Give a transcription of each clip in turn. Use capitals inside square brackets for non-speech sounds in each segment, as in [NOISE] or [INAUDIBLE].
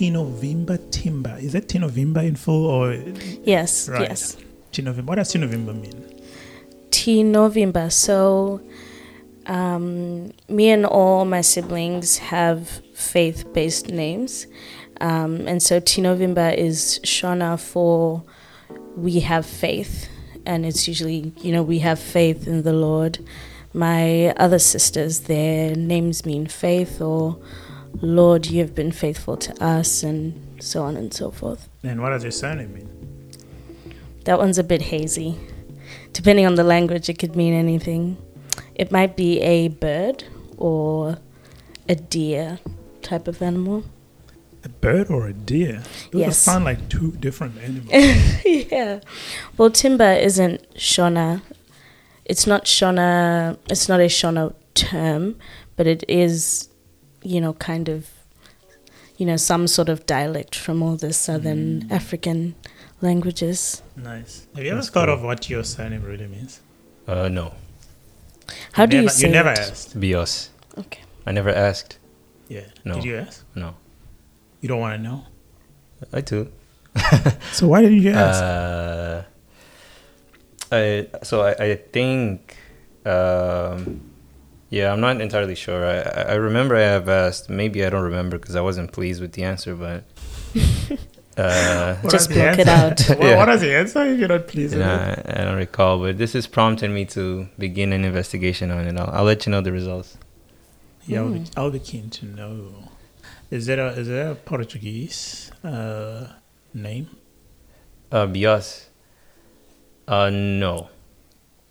Tinovimba Timba. Is that Tinovimba in full or Yes, Right. yes. Tinovimba? What does Tinovimba mean? Tinovimba. So, um, me and all my siblings have faith based names. Um, and so Tinovimba is Shona for we have faith. And it's usually, you know, we have faith in the Lord. My other sisters, their names mean faith or Lord, you have been faithful to us, and so on and so forth. And what does your surname mean? That one's a bit hazy. Depending on the language, it could mean anything. It might be a bird or a deer type of animal. A bird or a deer? Those Yes. sound like two different animals. [LAUGHS] yeah. Well, Timba isn't Shona. It's not Shona. It's not a Shona term, but it is, you know, kind of, you know, some sort of dialect from all the southern Mm. African languages. nice. Have you ever That's thought cool. of what your surname really means? Uh, no. How do never, you say You never it? asked. Biosse. Okay. I never asked. Yeah. No. Did you ask? No. You don't want to know? I do. [LAUGHS] So why didn't you ask? Uh, I so I, I think um, yeah I'm not entirely sure. I I I remember I have asked. Maybe I don't remember because I wasn't pleased with the answer, but. [LAUGHS] Uh, Just was the block it answer? out. [LAUGHS] what, Yeah. what is the answer if you're not pleased with it? nah, I don't recall, but this is prompting me to begin an investigation on it. I'll, I'll let you know the results. Yeah, I'll be, Mm. I'll be keen to know. Is there a is there a Portuguese uh, name? Uh, Biosse. Uh, no.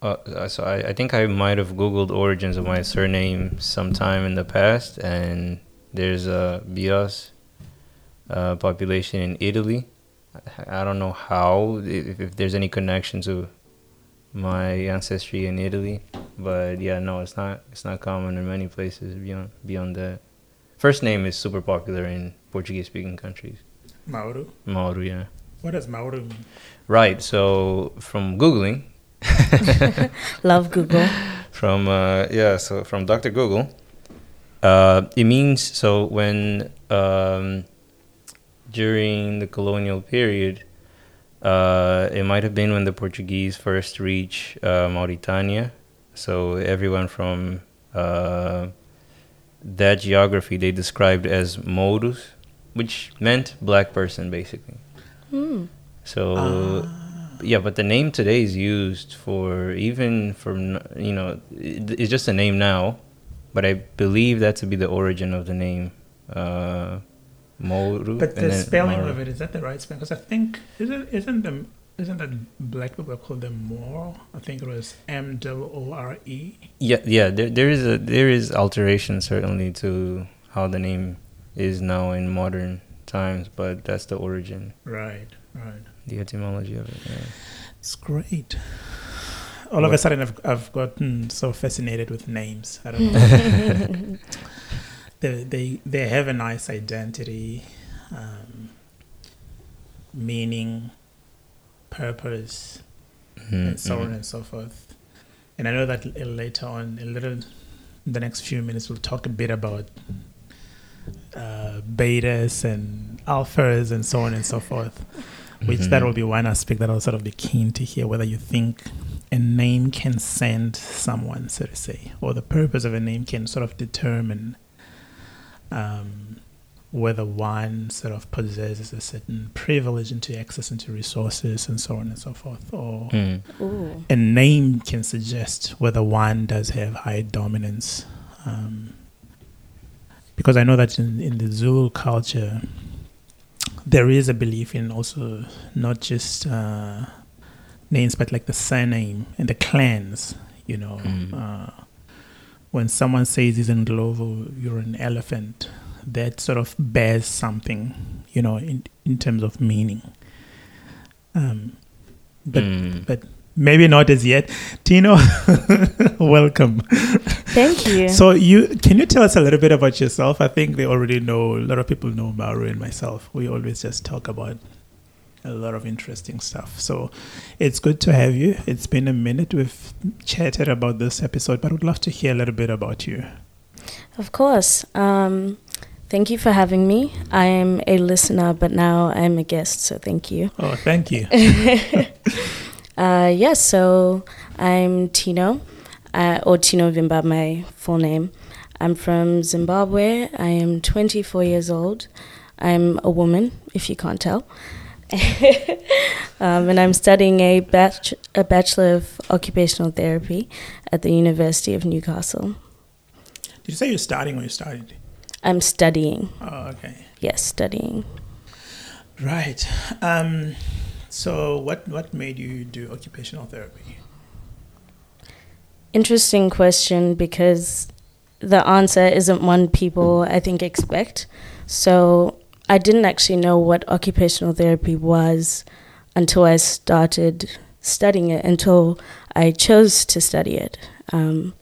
Uh, so I, I think I might have Googled origins of my surname sometime in the past, and there's a Biosse uh, population in Italy. I, I don't know how, if, if there's any connection to my ancestry in Italy, but yeah, no, it's not. It's not common in many places beyond beyond that. First name is super popular in Portuguese-speaking countries. Mauro. Mauro, yeah. What does Mauro mean? Right. So from googling, [LAUGHS] Love Google. from uh, yeah, so from Dr. Google, uh, it means so when um, during the colonial period, uh, it might have been when the Portuguese first reached uh, Mauritania. So everyone from uh, that geography they described as Modus, which meant black person basically. Hmm. So Ah. Yeah, but the name today is used for even from you know it- it's just a name now, but I believe that to be the origin of the name, uh, Moru. But the spelling Mauro. of it is that the right spelling? Because I think isn't isn't the isn't that black people call them Moro? I think it was M O O R E. Yeah, yeah. There, there is a there is alteration certainly to how the name is now in modern times, but that's the origin, Right, right. The etymology of it. Yeah. It's great. All of a sudden, I've I've gotten so fascinated with names. I don't [LAUGHS] know. they they they have a nice identity, um, meaning, purpose, Mhm, and so on mhm. and so forth. And I know that later on, a little, in the next few minutes, we'll talk a bit about uh, betas and alphas and so on and so forth. Which that Mhm. will be one aspect that I'll sort of be keen to hear whether you think a name can send someone, so to say, or the purpose of a name can sort of determine um, whether one sort of possesses a certain privilege into access into resources and so on and so forth, or Mm. A name can suggest whether one does have high dominance. Um, because I know that in, in the Zulu culture, there is a belief in also not just uh, names, but like the surname and the clans. You know, Mm. uh, when someone says he's Ndlovu, you're an elephant, that sort of bears something, you know, in, in terms of meaning. Um, but Mm. but maybe not as yet. Tino, [LAUGHS] welcome. Thank you. So you can you tell us a little bit about yourself? I think they already know a lot of people know Mauro and myself. We always just talk about a lot of interesting stuff. So it's good to have you. It's been a minute we've chatted about this episode, but I would love to hear a little bit about you. Of course. Um, Thank you for having me. I am a listener, but now I'm a guest, so thank you. Oh, thank you. [LAUGHS] uh, yes, so I'm Tino, uh, or Tinovimba, my full name. I'm from Zimbabwe. I am 24 years old. I'm a woman, if you can't tell. [LAUGHS] um, and I'm studying a, bach- a Bachelor of Occupational Therapy at the University of Newcastle. Did you say you're starting or you started? I'm studying. Oh, okay. Yes, studying. Right. Um, so, what what made you do occupational therapy? Interesting question because the answer isn't one people I think expect. So I didn't actually know what occupational therapy was until I started studying it, until I chose to study it. Um,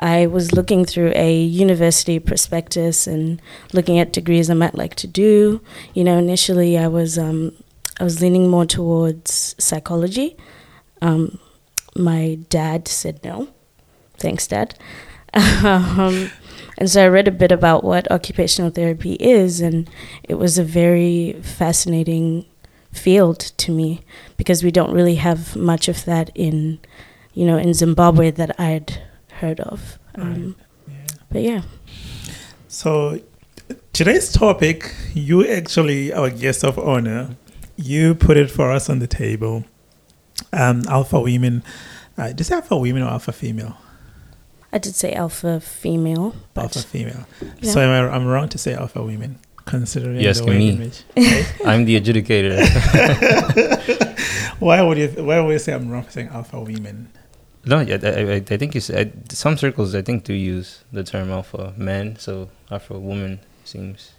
I was looking through a university prospectus and looking at degrees I might like to do. You know, initially I was um, I was leaning more towards psychology. Um, my dad said no. Thanks, Dad. um, and so I read a bit about what occupational therapy is, and it was a very fascinating field to me because we don't really have much of that in, you know, in Zimbabwe that I'd heard of. Um, right. yeah. But yeah. So today's topic, you actually, our guest of honor, you put it for us on the table. Um, alpha women. Uh, does alpha women or alpha female? I did say alpha female. alpha female. Yeah. So I'm, I'm wrong to say alpha women, considering yes, the way me. Image, [LAUGHS] I'm the adjudicator. [LAUGHS] why would you? Why would you say I'm wrong for saying alpha women? No, yeah, I, I, I think you said some circles. I think do use the term alpha man, so alpha woman seems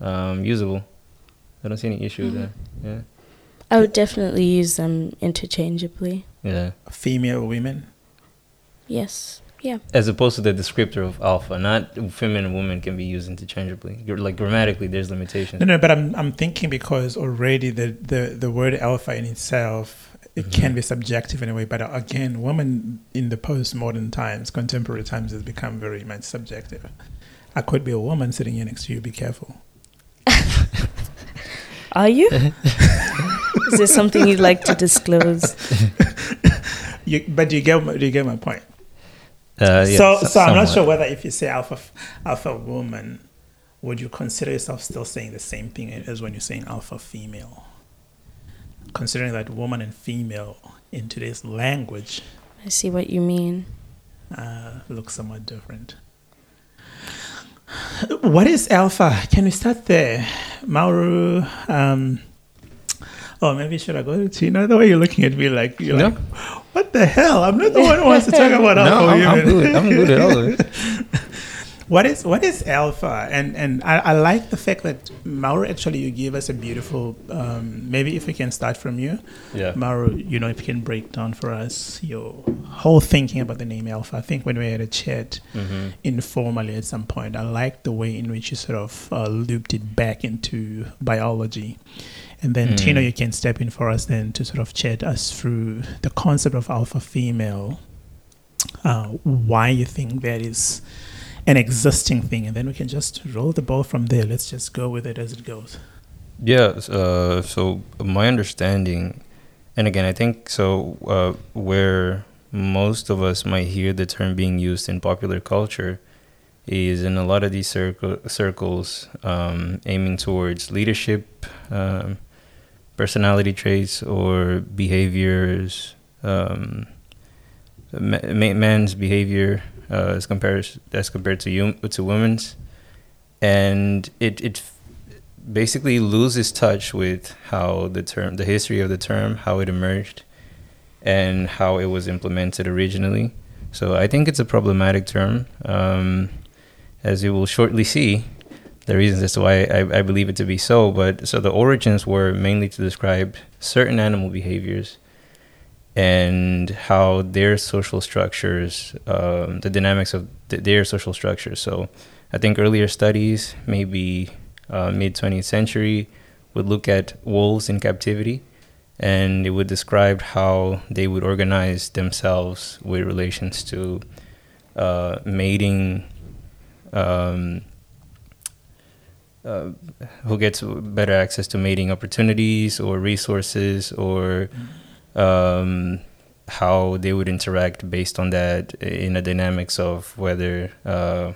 um, usable. I don't see any issue mm-hmm. there. Yeah. I would definitely use them interchangeably. Yeah. Female women. Yes. Yeah. As opposed to the descriptor of alpha, not feminine and woman can be used interchangeably. Like grammatically, there's limitations. No, no, but I'm I'm thinking because already the the, the word alpha in itself it mm-hmm. can be subjective in a way. But again, woman in the postmodern times, contemporary times, has become very much subjective. I could be a woman sitting here next to you. Be careful. [LAUGHS] Are you? [LAUGHS] Is there something you'd like to disclose? [LAUGHS] you, but do you get do you get my point? Uh, yeah, so, so I'm not sure whether if you say alpha alpha woman, would you consider yourself still saying the same thing as when you're saying alpha female? Considering that woman and female in today's language, I see what you mean. Uh, look somewhat different. What is alpha? Can we start there, Mauro? Um, oh, maybe should I go to Tino? The way you're looking at me, like you're no. like, what the hell? I'm not the one who wants to talk about [LAUGHS] alpha. No, I'm, I'm good. I'm good at all. [LAUGHS] what is what is alpha? And and I, I like the fact that Mauro actually you gave us a beautiful. Um, maybe if we can start from you, yeah, Mauro. You know, if you can break down for us your whole thinking about the name alpha. I think when we had a chat mm-hmm. informally at some point, I liked the way in which you sort of uh, looped it back into biology. And then mm. Tino, you can step in for us then to sort of chat us through the concept of alpha female, uh, why you think that is an existing thing, and then we can just roll the ball from there. Let's just go with it as it goes. Yeah. Uh, so my understanding, and again, I think so. Uh, where most of us might hear the term being used in popular culture is in a lot of these circle, circles um, aiming towards leadership, um, personality traits or behaviors, um, man's behavior uh, as compared as compared to you to women's, and it it basically loses touch with how the term, the history of the term, how it emerged, and how it was implemented originally. So I think it's a problematic term, um, as you will shortly see the reasons as to why I, I believe it to be so. But so the origins were mainly to describe certain animal behaviors and how their social structures, um, the dynamics of th- their social structures. So I think earlier studies, maybe uh, mid 20th century, would look at wolves in captivity and it would describe how they would organize themselves with relations to uh, mating. Um, uh, who gets better access to mating opportunities or resources or um, how they would interact based on that in the dynamics of whether uh,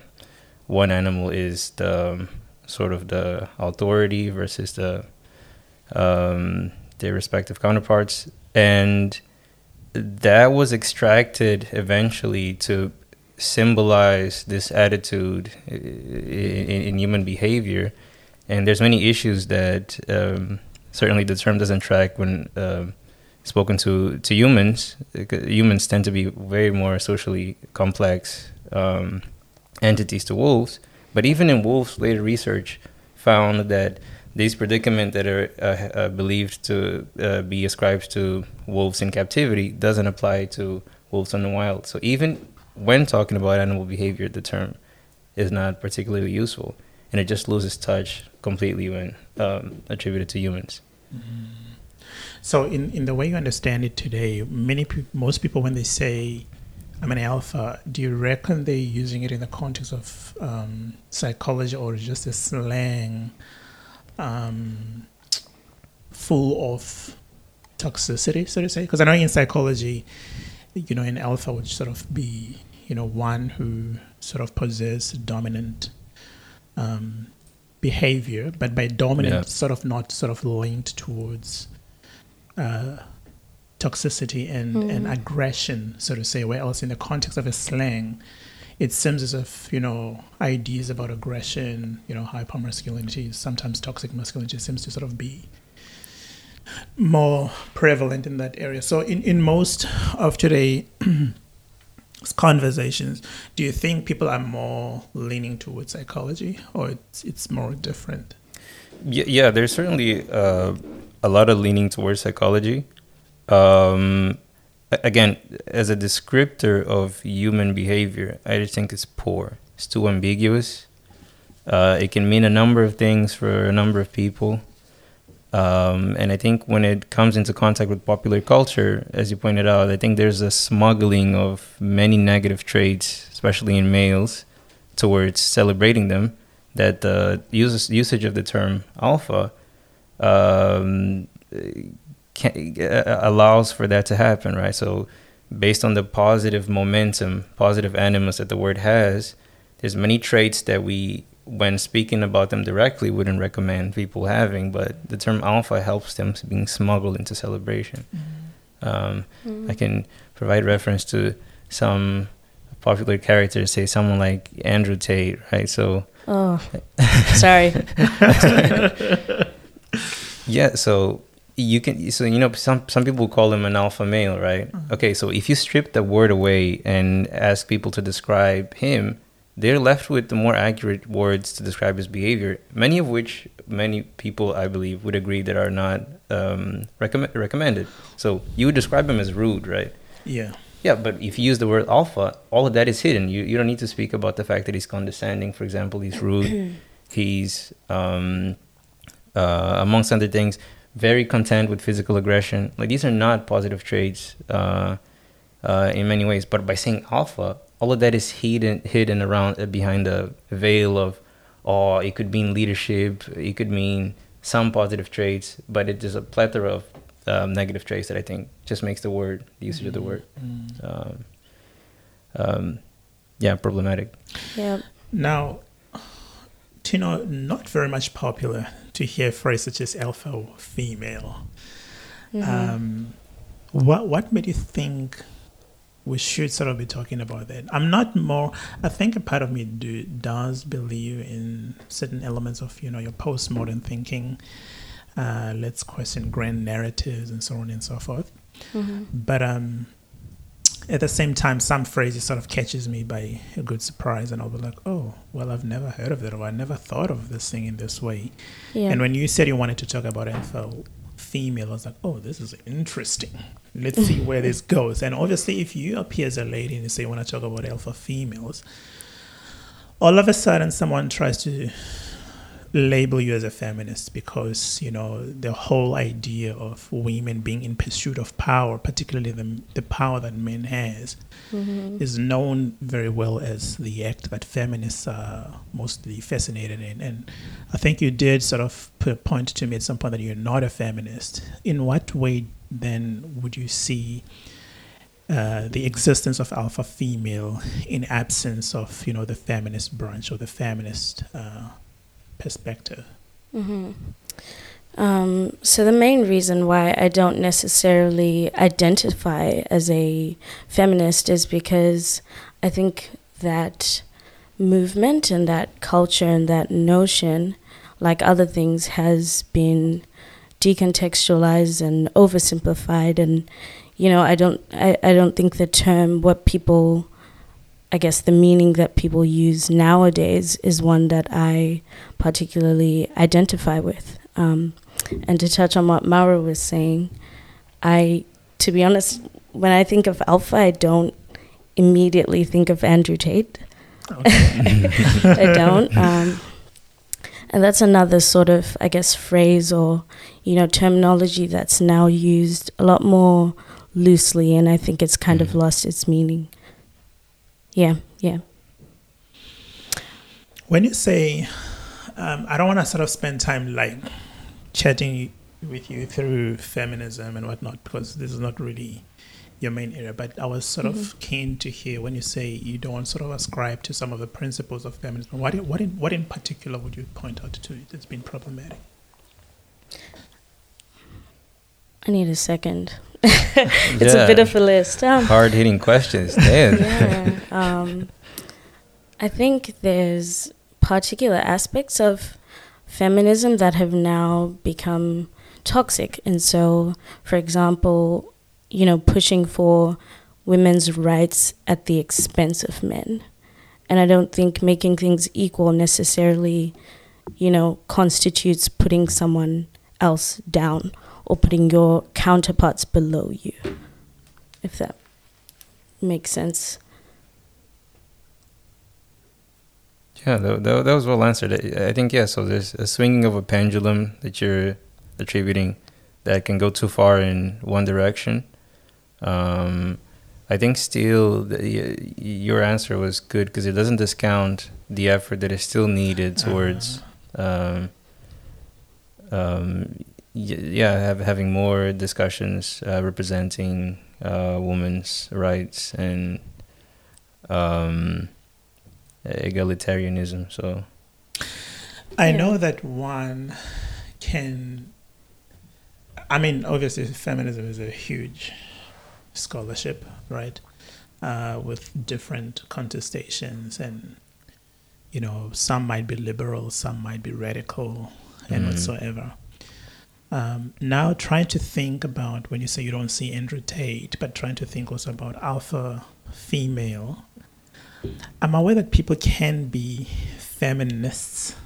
one animal is the um, sort of the authority versus the um, their respective counterparts. And that was extracted eventually to symbolize this attitude in, in, human behavior. And there's many issues that um, certainly the term doesn't track when uh, spoken to to humans humans tend to be very more socially complex um, entities to wolves but even in wolves later research found that these predicaments that are uh, uh, believed to uh, be ascribed to wolves in captivity doesn't apply to wolves in the wild. So even when talking about animal behavior, the term is not particularly useful, and it just loses touch completely when um, attributed to humans. Mm-hmm. So, in, in the way you understand it today, many pe- most people when they say I'm an alpha, do you reckon they're using it in the context of um, psychology or just a slang um, full of toxicity, so to say? Because I know in psychology, you know, an alpha would sort of be, you know, one who sort of possesses dominant um, behavior, but by dominant, yeah. sort of not sort of linked towards uh, toxicity and, mm. and aggression, so to say, where else in the context of a slang, it seems as if, you know, ideas about aggression, you know, hypermasculinity, sometimes toxic masculinity seems to sort of be more prevalent in that area. So in, in most of today [CLEARS THROAT] conversations, do you think people are more leaning towards psychology or it's, it's more different? Yeah, yeah there's certainly uh, a lot of leaning towards psychology. Um, again, as a descriptor of human behavior, I just think it's poor. It's too ambiguous. Uh, it can mean a number of things for a number of people. Um, and I think when it comes into contact with popular culture, as you pointed out, I think there's a smuggling of many negative traits, especially in males, towards celebrating them. That the use, usage of the term alpha um, can, uh, allows for that to happen, right? So, based on the positive momentum, positive animus that the word has, there's many traits that we, when speaking about them directly, wouldn't recommend people having. But the term alpha helps them being smuggled into celebration. Mm-hmm. Um, mm-hmm. I can provide reference to some popular characters, say someone like Andrew Tate, right? So. Oh, sorry. [LAUGHS] [LAUGHS] yeah, so you can so you know some some people call him an alpha male right? Mm-hmm. okay so if you strip the word away and ask people to describe him they're left with the more accurate words to describe his behavior many of which many people i believe would agree that are not um, recommend, recommended. So you would describe him as rude right? Yeah. Yeah but if you use the word alpha all of that is hidden. You, you don't need to speak about the fact that he's condescending for example he's rude. [CLEARS THROAT] He's um, uh, amongst other things very content with physical aggression. Like these are not positive traits uh, uh, in many ways. But by saying alpha, all of that is hidden hidden around uh, behind the veil of, oh, it could mean leadership. It could mean some positive traits, but it is a plethora of um, negative traits that I think just makes the word the usage mm-hmm. of the word. Mm-hmm. Um, um, yeah, problematic. Yeah. Now, Tino, not very much popular to hear phrases such as alpha or female. Mm-hmm. Um, what what made you think we should sort of be talking about that? I'm not more. I think a part of me do, does believe in certain elements of you know your postmodern thinking. Uh, let's question grand narratives and so on and so forth. Mm-hmm. But um, at the same time, some phrases sort of catches me by a good surprise, and I'll be like, "Oh, well, I've never heard of that, or I never thought of this thing in this way." Yeah. And when you said you wanted to talk about alpha female, I was like, "Oh, this is interesting. Let's see where this [LAUGHS] goes." And obviously, if you appear as a lady and you say you want to talk about alpha females, all of a sudden someone tries to label you as a feminist because you know the whole idea of women being in pursuit of power, particularly the the power that men has, Mm-hmm. is known very well as the act that feminists are mostly fascinated in. And I think you did sort of put, point to me at some point that you're not a feminist. In what way then would you see? Uh, the existence of alpha female in absence of you know the feminist branch or the feminist uh, perspective. hmm Um, so the main reason why I don't necessarily identify as a feminist is because I think that movement and that culture and that notion, like other things, has been decontextualized and oversimplified and you know I don't I, I don't think the term what people I guess the meaning that people use nowadays is one that I particularly identify with. Um, and to touch on what Mauro was saying, I, to be honest, when I think of alpha, I don't immediately think of Andrew Tate. [LAUGHS] I don't. Um, and that's another sort of, I guess, phrase or, you know, terminology that's now used a lot more loosely, and I think it's kind of Mhm. lost its meaning. Yeah, yeah. When you say, um, I don't want to sort of spend time like chatting with you through feminism and whatnot, because this is not really your main area, but I was sort of keen to hear when you say you don't sort of ascribe to some of the principles of feminism. What in, what in, what in particular would you point out to that's been problematic? I need a second. [LAUGHS] it's a bit of a list. Um, hard hitting questions. Damn. [LAUGHS] yeah. Um, I think there's particular aspects of feminism that have now become toxic. And so, for example, you know, pushing for women's rights at the expense of men. And I don't think making things equal necessarily, you know, constitutes putting someone else down or putting your counterparts below you, if that makes sense. Yeah, that, that, that was well answered. I think, yeah, so there's a swinging of a pendulum that you're attributing that can go too far in one direction. Um, I think still the, your answer was good because it doesn't discount the effort that is still needed towards, um, um, yeah, have, having more discussions uh, representing uh, women's rights and um, egalitarianism. So I Yeah. know that one can. I mean, obviously, feminism is a huge scholarship, right? Uh, with different contestations, and you know, some might be liberal, some might be radical, and Mhm. whatsoever. Um, now, trying to think about when you say you don't see Andrew Tate, but trying to think also about alpha female. I'm aware that people can be feminists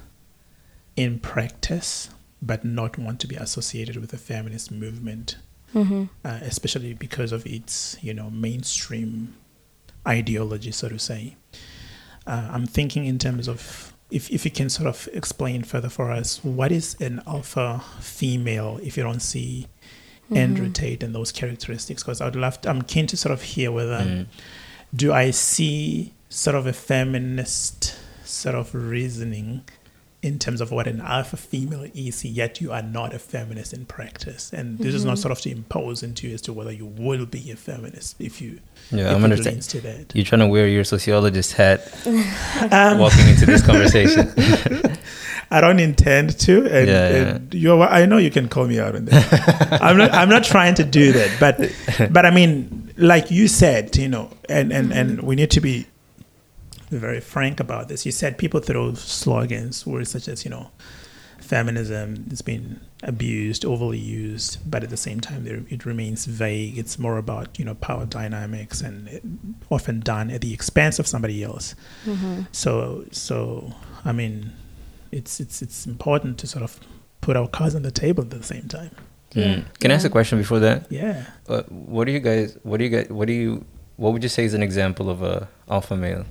in practice, but not want to be associated with the feminist movement, Mm-hmm. uh, especially because of its, you know, mainstream ideology, so to say. Uh, I'm thinking in terms of if, if you can sort of explain further for us, what is an alpha female if you don't see Andrew Mhm. Tate and those characteristics? Because I'd love, to, I'm keen to sort of hear whether mm, do I see sort of a feminist sort of reasoning in terms of what an alpha female is, yet you are not a feminist in practice. And this is not Mhm. sort of to impose into you as to whether you will be a feminist if you yeah, if I'm it understanding. leans to that. You're trying to wear your sociologist hat [LAUGHS] Um, walking into this conversation. [LAUGHS] I don't intend to, and, Yeah, yeah. and you're. I know you can call me out on that. [LAUGHS] I'm not. I'm not trying to do that, but but I mean, like you said, you know, and and and we need to be very frank about this. You said people throw slogans, words such as you know, feminism has been abused, overly used, but at the same time, it remains vague. It's more about you know power dynamics and often done at the expense of somebody else. Mm-hmm. So so I mean, it's it's it's important to sort of put our cards on the table at the same time. Yeah. Mm. Can I ask a question before that? Yeah. Uh, what do you guys? What do you guys? What do you? What would you say is an example of a alpha male?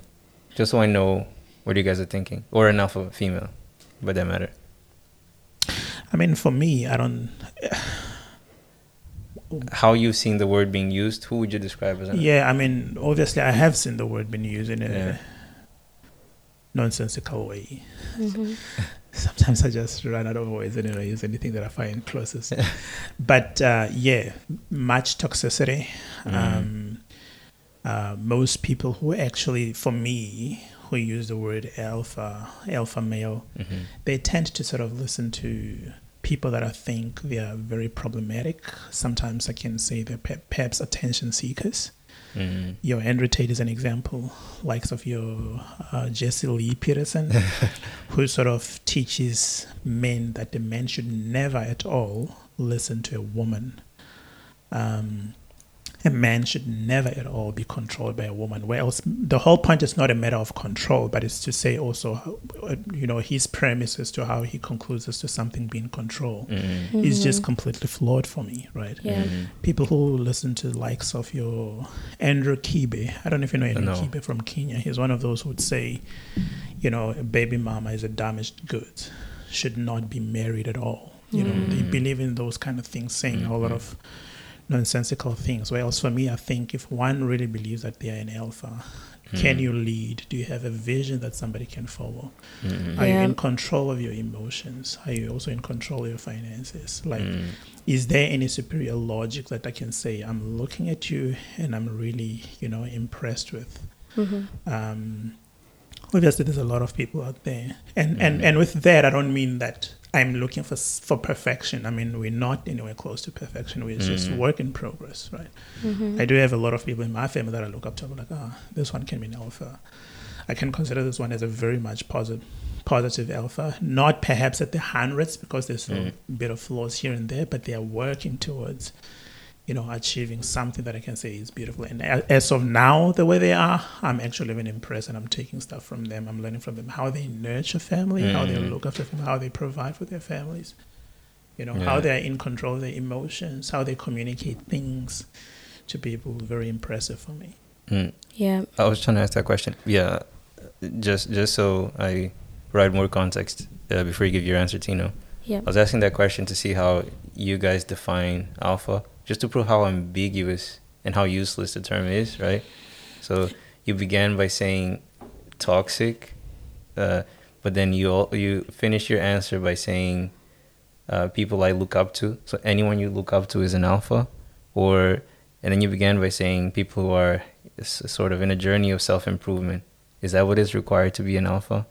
Just so I know what you guys are thinking, or an alpha female, by that matter. I mean, for me, I don't. How you've seen the word being used? Who would you describe as an Yeah, I mean, obviously, I have seen the word being used in a Yeah. nonsensical way. Mhm. [LAUGHS] Sometimes I just run out of words and I use anything that I find closest. [LAUGHS] but uh, yeah, much toxicity. Mm. Um, uh, most people who actually, for me, who use the word alpha, alpha male, Mhm. they tend to sort of listen to people that I think they are very problematic. Sometimes I can say they're pe- perhaps attention seekers. Mhm. Your Andrew Tate is an example, likes of your uh, Jesse Lee Peterson, [LAUGHS] who sort of teaches men that the men should never at all listen to a woman. Um, a man should never at all be controlled by a woman. Whereas the whole point is not a matter of control, but it's to say also, uh, you know, his premise as to how he concludes as to something being control Mhm. is just Mhm. completely flawed for me, right? Yeah. Mhm. people who listen to the likes of your Andrew Kibe. I don't know if you know Andrew No. Kibe from Kenya. He's one of those who would say, you know, a baby mama is a damaged good, should not be married at all. You know, they Mm. believe in those kind of things, saying a lot Mhm. of nonsensical things. Whereas for me, I think if one really believes that they are an alpha, can Mhm. you lead? Do you have a vision that somebody can follow? Mhm. Are you in control of your emotions? Are you also in control of your finances? Like, Mhm. is there any superior logic that I can say I'm looking at you and I'm really, you know, impressed with? Mhm. Um, obviously, there's a lot of people out there, and and Mhm. and with that, I don't mean that I'm looking for for perfection. I mean, we're not anywhere close to perfection. We're just Mhm. work in progress, right? Mhm. I do have a lot of people in my family that I look up to. I'm like, ah, this one can be an alpha. I can consider this one as a very much positive, positive alpha. Not perhaps at the hundreds because there's still Mm. a bit of flaws here and there, but they are working towards, you know, achieving something that I can say is beautiful. And as of now, the way they are, I'm actually even impressed, and I'm taking stuff from them. I'm learning from them how they nurture family, how they Mm. look after family, how they provide for their families. You know, Yeah. how they're in control of their emotions, how they communicate things to people. Very impressive for me. Mm. Yeah. I was trying to ask that question. Yeah, just just so I provide more context uh, before you give your answer, Tino. Yeah. I was asking that question to see how you guys define alpha, just to prove how ambiguous and how useless the term is, right? So you began by saying toxic, uh, but then you all, you finish your answer by saying uh, people I look up to. So anyone you look up to is an alpha, or and then you began by saying people who are sort of in a journey of self improvement. Is that what is required to be an alpha?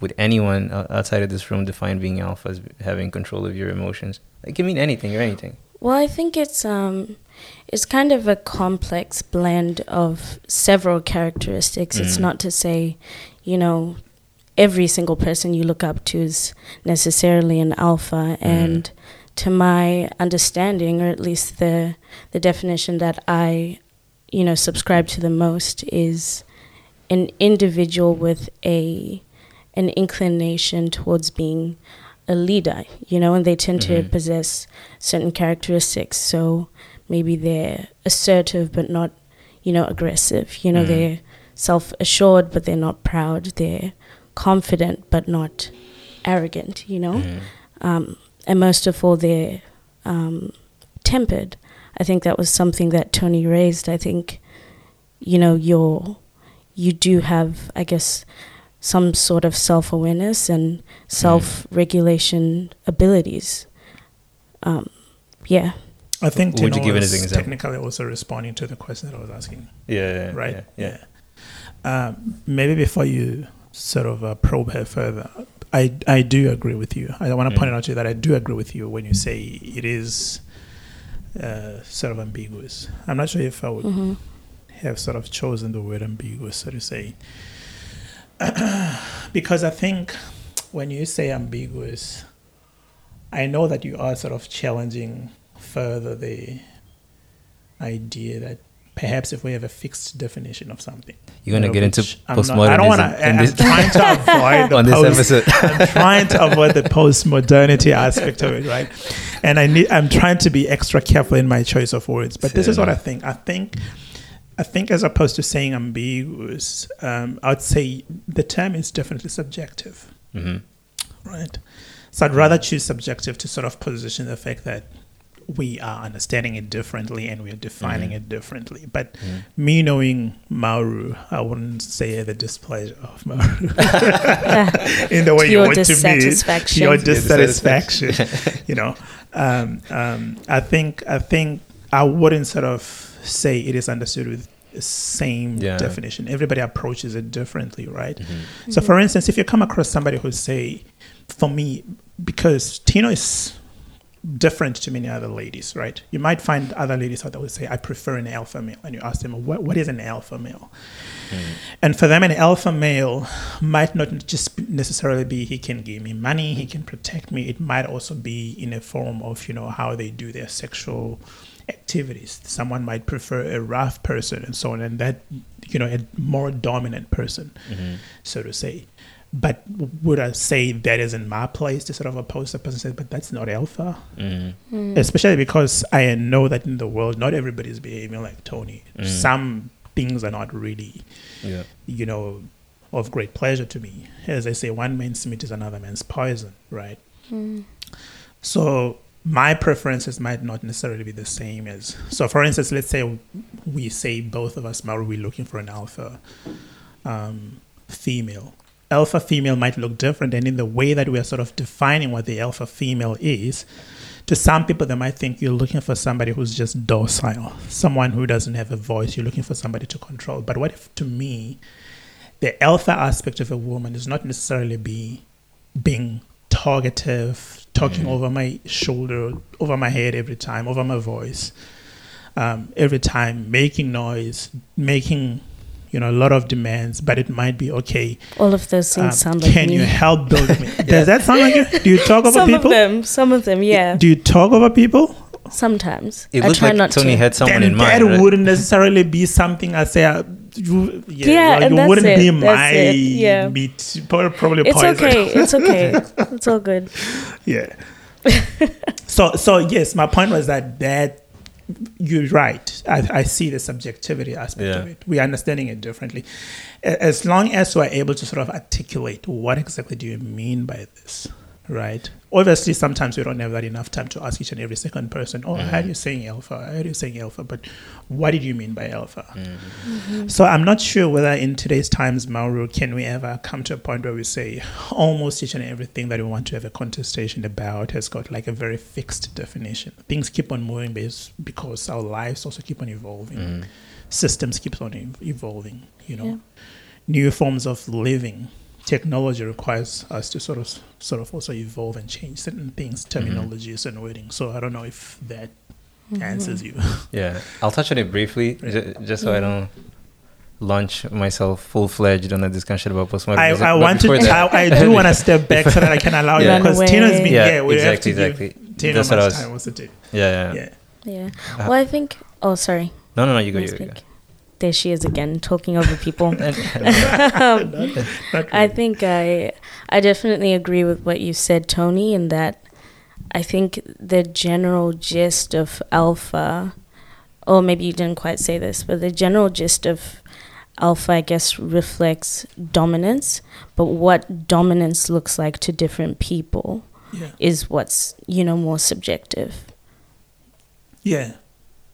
Would anyone outside of this room define being alpha as having control of your emotions? It can mean anything or anything. Well, I think it's um, it's kind of a complex blend of several characteristics. It's Mm. not to say, you know, every single person you look up to is necessarily an alpha. And to my understanding, or at least the the definition that I, you know, subscribe to the most is an individual with a an inclination towards being a leader, you know, and they tend to Mhm. possess certain characteristics. So maybe they're assertive but not, you know, aggressive. You know, Mhm. they're self assured but they're not proud. They're confident but not arrogant, you know? Mhm. Um, and most of all, they're um, tempered. I think that was something that Tony raised. I think, you know, you're, you do have, I guess, some sort of self awareness and self regulation abilities. Um, yeah. I think Would you Tino give it was as an example? technically also responding to the question that I was asking, Yeah, yeah, right? Yeah, yeah. Um, maybe before you sort of uh, probe her further, I I do agree with you. I want to Mm. point out to you that I do agree with you when you say it is uh, sort of ambiguous. I'm not sure if I would hmm have sort of chosen the word ambiguous, so to say. [CLEARS THROAT] because I think when you say ambiguous, I know that you are sort of challenging further the idea that perhaps if we have a fixed definition of something, You're gonna uh, get into I'm not- I don't want to. I'm this- trying to [LAUGHS] avoid the on this post- episode. I'm trying to avoid the post-modernity aspect of it, right? And I need. I'm trying to be extra careful in my choice of words. But this is what I think. I think. I think, as opposed to saying ambiguous, um, I'd say the term is definitely subjective. hmm right? So I'd rather choose subjective to sort of position the fact that we are understanding it differently and we are defining Mhm. it differently. But Mhm. me knowing Mauro, I wouldn't say the displeasure of Mauro [LAUGHS] in the way To you want to me. dissatisfaction. Your Your dissatisfaction. [LAUGHS] you know, um, um, I think I think I wouldn't sort of say it is understood with the same Yeah. definition. Everybody approaches it differently, right? Mhm. So, for instance, if you come across somebody who say, for me, because Tino is different to many other ladies, right? You might find other ladies out there who say, I prefer an alpha male. And you ask them, what, what is an alpha male? And for them, an alpha male might not just necessarily be he can give me money, he can protect me. It might also be in a form of, you know, how they do their sexual activities. Someone might prefer a rough person and so on, and that, you know, a more dominant person Mhm. so to say. But would I say that isn't my place to sort of oppose the person? Say, but that's not alpha, Mhm. Mm. especially because I know that in the world, not everybody is behaving like Tony. Mm. Some things are not really, Yeah. you know, of great pleasure to me. As I say, one man's meat is another man's poison, right? Mm. So my preferences might not necessarily be the same as. So, for instance, let's say we say both of us are we looking for an alpha um, female. Alpha female might look different, and in the way that we are sort of defining what the alpha female is, to some people they might think you're looking for somebody who's just docile, someone who doesn't have a voice. You're looking for somebody to control. But what if, to me, the alpha aspect of a woman is not necessarily be being targetive, talking Mhm. over my shoulder, over my head every time, over my voice, um, every time, making noise, making you know a lot of demands. But it might be okay. All of those things um, sound like can me. you help build me? [LAUGHS] Does that sound like you? Do you talk over some people? of them, some of them, yeah. Do you talk over people? Sometimes It I try like not Tony to. had someone then in that right? wouldn't necessarily be something I say. Uh, you, yeah, Yeah, well, and you that's wouldn't it, be that's my it, yeah. meat. Probably It's poison. okay. It's okay. [LAUGHS] it's all good. Yeah. so so yes, my point was that that you're right. I, I see the subjectivity aspect of it. We're understanding it differently. As long as we're able to sort of articulate what exactly do you mean by this, right? Obviously, sometimes we don't have that enough time to ask each and every second person, oh, I heard Mhm. you saying alpha, I heard you saying alpha, but what did you mean by alpha? Mhm. So I'm not sure whether in today's times, Mauro, can we ever come to a point where we say almost each and everything that we want to have a contestation about has got like a very fixed definition. Things keep on moving base because our lives also keep on evolving. Mhm. Systems keep on ev- evolving. You know, Yeah. new forms of living. Technology requires us to sort of sort of also evolve and change certain things, terminologies and wording. So I don't know if that Mm-hmm. answers you. [LAUGHS] Yeah, I'll touch on it briefly, ju- just so I don't launch myself full fledged on a discussion about postmodern. I. I want to. that- I, I do want to step back so that I can allow [LAUGHS] Yeah. you because Tino's been yeah, here. We exactly, have to exactly. give Tino That's much what I was. time. What's it? Yeah, yeah. Yeah. Yeah. Uh, Well, I think. Oh, sorry. No, no, no. You go. Let You me go. You go. speak. There she is again, talking over people. [LAUGHS] Not [LAUGHS] um, [LAUGHS] I think I I definitely agree with what you said, Tony, in that I think the general gist of alpha, or maybe you didn't quite say this, but the general gist of alpha, I guess, reflects dominance. But what dominance looks like to different people yeah. is what's you know more subjective. Yeah.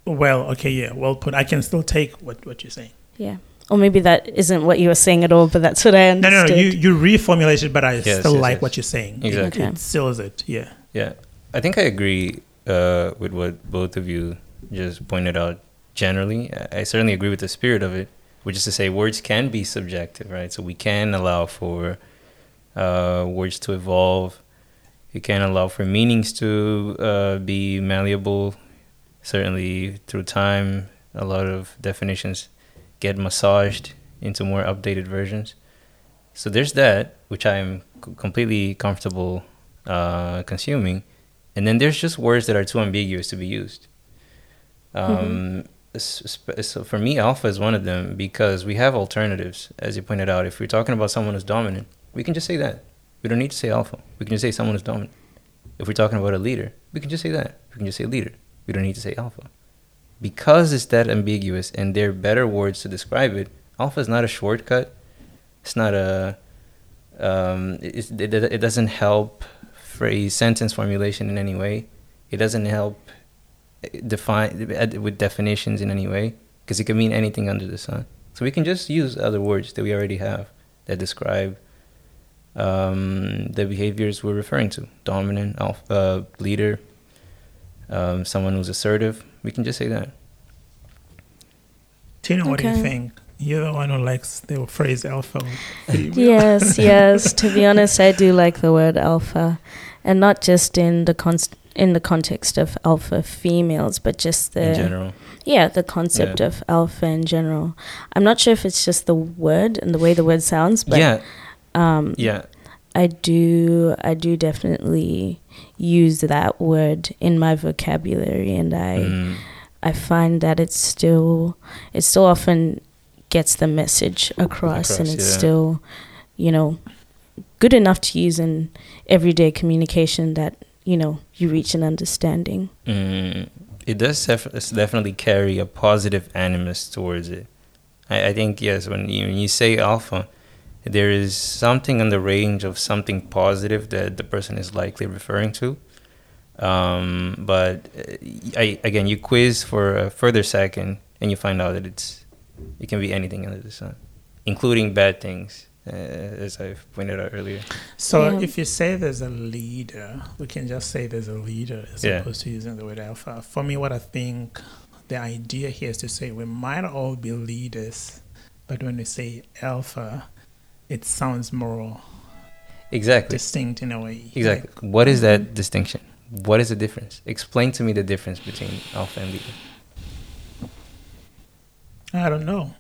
Well, okay, yeah, well put. I can still take what, what you're saying. Yeah. Or maybe that isn't what you were saying at all, but that's what I No, understood. no, no. You you reformulate it, but I Yes, still yes, like yes. what you're saying. It- Exactly. It, Okay. seals it. Yeah. Yeah, I think I agree uh, with what both of you just pointed out. Generally, I I certainly agree with the spirit of it, which is to say, words can be subjective, right? So we can allow for uh, words to evolve. We can allow for meanings to uh, be malleable. Certainly, through time, a lot of definitions get massaged into more updated versions. So there's that, which I'm c- completely comfortable uh, consuming, and then there's just words that are too ambiguous to be used. Um, s- sp- So for me, alpha is one of them because we have alternatives, as you pointed out. If we're talking about someone who's dominant, we can just say that. We don't need to say alpha. We can just say someone who's dominant. If we're talking about a leader, we can just say that. We can just say leader. We don't need to say alpha. Because it's that ambiguous and there are better words to describe it, alpha is not a shortcut. It's not a Um, it, it, it doesn't help phrase sentence formulation in any way. It doesn't help define with definitions in any way because it can mean anything under the sun. So we can just use other words that we already have that describe um, the behaviors we're referring to: dominant, alpha, uh, leader, um, someone who's assertive. We can just say that. Tino, what do you think? You're the one who likes the phrase alpha. [LAUGHS] yes, [LAUGHS] yes. To be honest, I do like the word alpha, and not just in the const- in the context of alpha females, but just the in general. Yeah, the concept yeah. of alpha in general. I'm not sure if it's just the word and the way the word sounds, but yeah, um, yeah, I do. I do definitely use that word in my vocabulary, and I. Mm. I find that it's still it still often gets the message across, across and it's yeah. still you know good enough to use in everyday communication that you know you reach an understanding. Mm, it does def- definitely carry a positive animus towards it. I, I think yes, when you, when you say alpha, there is something in the range of something positive that the person is likely referring to. Um, but uh, I, again, you quiz for a further second, and you find out that it's it can be anything under the sun, including bad things uh, as I've pointed out earlier. So yeah. if you say there's a leader, we can just say there's a leader as yeah. opposed to using the word alpha. For me, what I think the idea here is to say we might all be leaders, but when we say alpha, it sounds more exactly distinct in a way. Exactly. Like, what is that distinction? What is the difference? Explain to me the difference between alpha and leader. I don't know.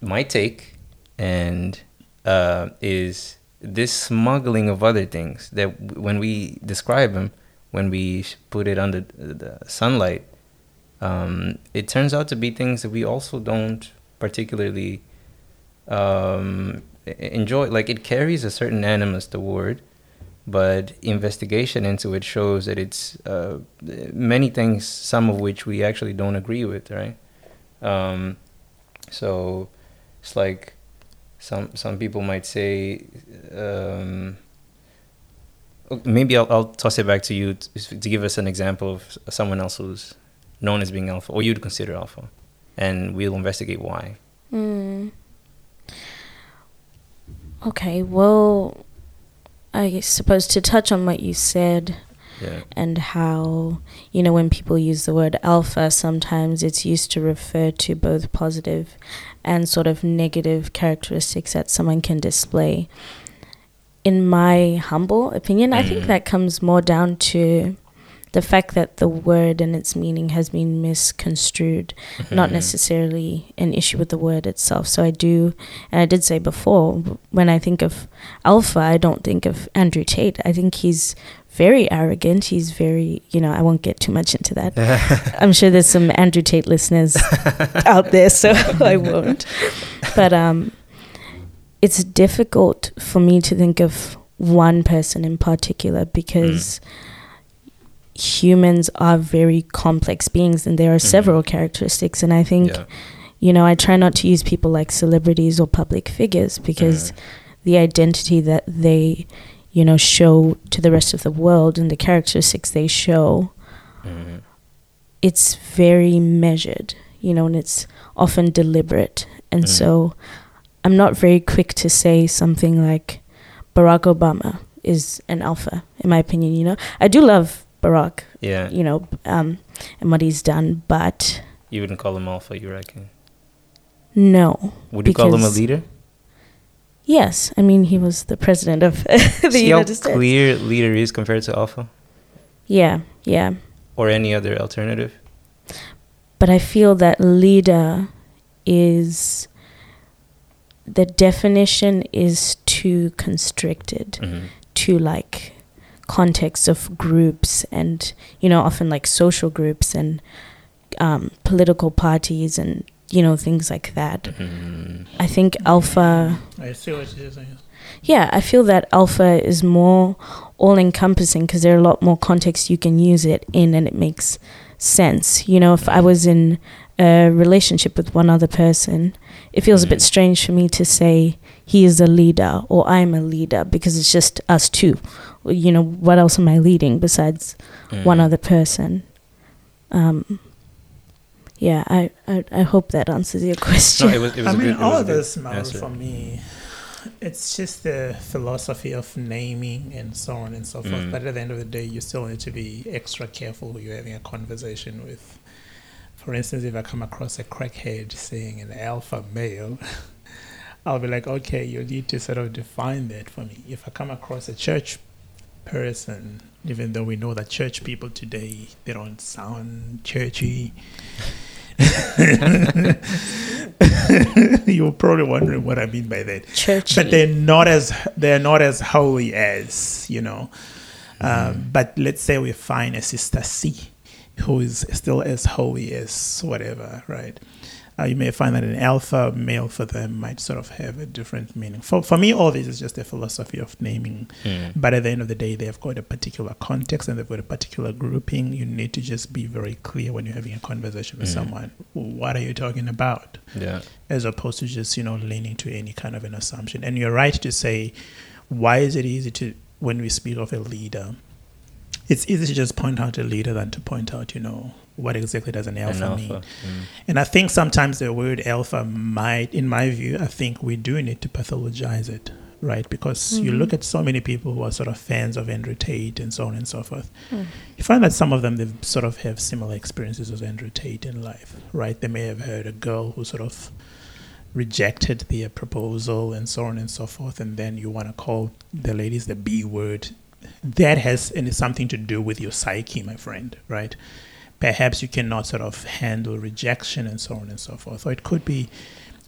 My take and uh, is this smuggling of other things that w- when we describe them, when we put it under the sunlight, um, it turns out to be things that we also don't particularly um, enjoy. Like it carries a certain animus toward, but investigation into it shows that it's uh, many things, some of which we actually don't agree with, right? Um, so it's like some some people might say um, maybe I'll, I'll toss it back to you to, to, give us an example of someone else who's known as being alpha or you'd consider alpha and we'll investigate why mm. Okay well i suppose to touch on what you said yeah. and how you know when people use the word alpha sometimes it's used to refer to both positive and sort of negative characteristics that someone can display in my humble opinion mm. i think mm. that comes more down to the fact that the word and its meaning has been misconstrued, mm-hmm. not necessarily an issue with the word itself. So I do, and I did say before, when I think of alpha, I don't think of Andrew Tate. I think he's very arrogant. He's very, you know, I won't get too much into that. [LAUGHS] I'm sure there's some Andrew Tate listeners [LAUGHS] out there, so [LAUGHS] I won't. But um, it's difficult for me to think of one person in particular because mm. Humans are very complex beings and there are mm-hmm. several characteristics. And I think, yeah. you know, I try not to use people like celebrities or public figures because mm. the identity that they you know, show to the rest of the world and the characteristics they show, mm-hmm. it's very measured, you know, and it's often deliberate. And mm-hmm. so I'm not very quick to say something like Barack Obama is an alpha, in my opinion, you know. I do love Barack, yeah, you know, um, and what he's done, but. You wouldn't call him alpha, you reckon? No. Would you call him a leader? Yes, I mean he was the president of [LAUGHS] the See United how States. clear leader is compared to alpha. Yeah, yeah. Or any other alternative. But I feel that leader is the definition is too constricted mm-hmm. to like context of groups and you know often like social groups and um, political parties and you know, things like that. Mm-hmm. I think alpha. I see what you're saying. Yeah, I feel that alpha is more all encompassing because there are a lot more contexts you can use it in and it makes sense. You know, if I was in a relationship with one other person, it feels mm-hmm. a bit mm-hmm. strange for me to say he is a leader or I'm a leader because it's just us two. You know, what else am I leading besides one Mm. other person? Um, yeah, I, I, I hope that answers your [LAUGHS] question. No, it was. It was I a mean, good. It all was a of good this, Mauro, for me, it's just the philosophy of naming and so on and so forth. Mm. But at the end of the day, you still need to be extra careful who you're having a conversation with. For instance, if I come across a crackhead saying an alpha male, [LAUGHS] I'll be like, okay, you need to sort of define that for me. If I come across a church person, even though we know that church people today they don't sound churchy. [LAUGHS] You're probably wondering what I mean by that. Churchy. But they're not as they're not as holy as you know. Um, but let's say we find a sister C, who is still as holy as whatever, right? Uh, you may find that an alpha male for them might sort of have a different meaning. For for me, all this is just a philosophy of naming. Mm. But at the end of the day, they've got a particular context and they've got a particular grouping. You need to just be very clear when you're having a conversation with Mm. someone. What are you talking about? Yeah. as opposed to just you know leaning to any kind of an assumption. And you're right to say, why is it easy to when we speak of a leader? It's easy to just point out a leader than to point out, you know, what exactly does an alpha, An mean. Mm. And I think sometimes the word alpha might, in my view, I think we do need to pathologize it, right? Because you Mhm. look at so many people who are sort of fans of Andrew Tate and so on and so forth. Mm. You find that some of them they sort of have similar experiences as Andrew Tate in life, right? They may have heard a girl who sort of rejected their proposal and so on and so forth, and then you want to call the ladies the B word. That has and it's something to do with your psyche, my friend, right? Perhaps you cannot sort of handle rejection and so on and so forth. Or it could be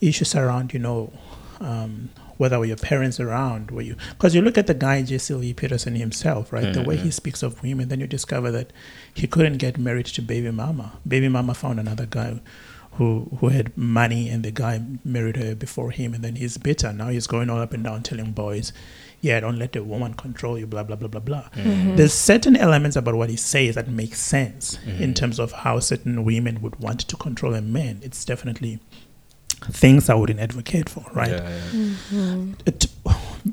issues around, you know, um, whether were your parents around, were you? Because you look at the guy Jesse Lee Peterson himself, right? The way he Mhm. speaks of women, then you discover that he couldn't get married to Baby Mama. Baby Mama found another guy who who had money, and the guy married her before him, and then he's bitter. Now he's going all up and down telling boys, "Yeah, don't let a woman control you." Blah blah blah blah blah. Mhm. There's certain elements about what he says that make sense in Mhm. terms of how certain women would want to control a man. It's definitely things I wouldn't advocate for, right? Yeah, yeah. Mhm. it,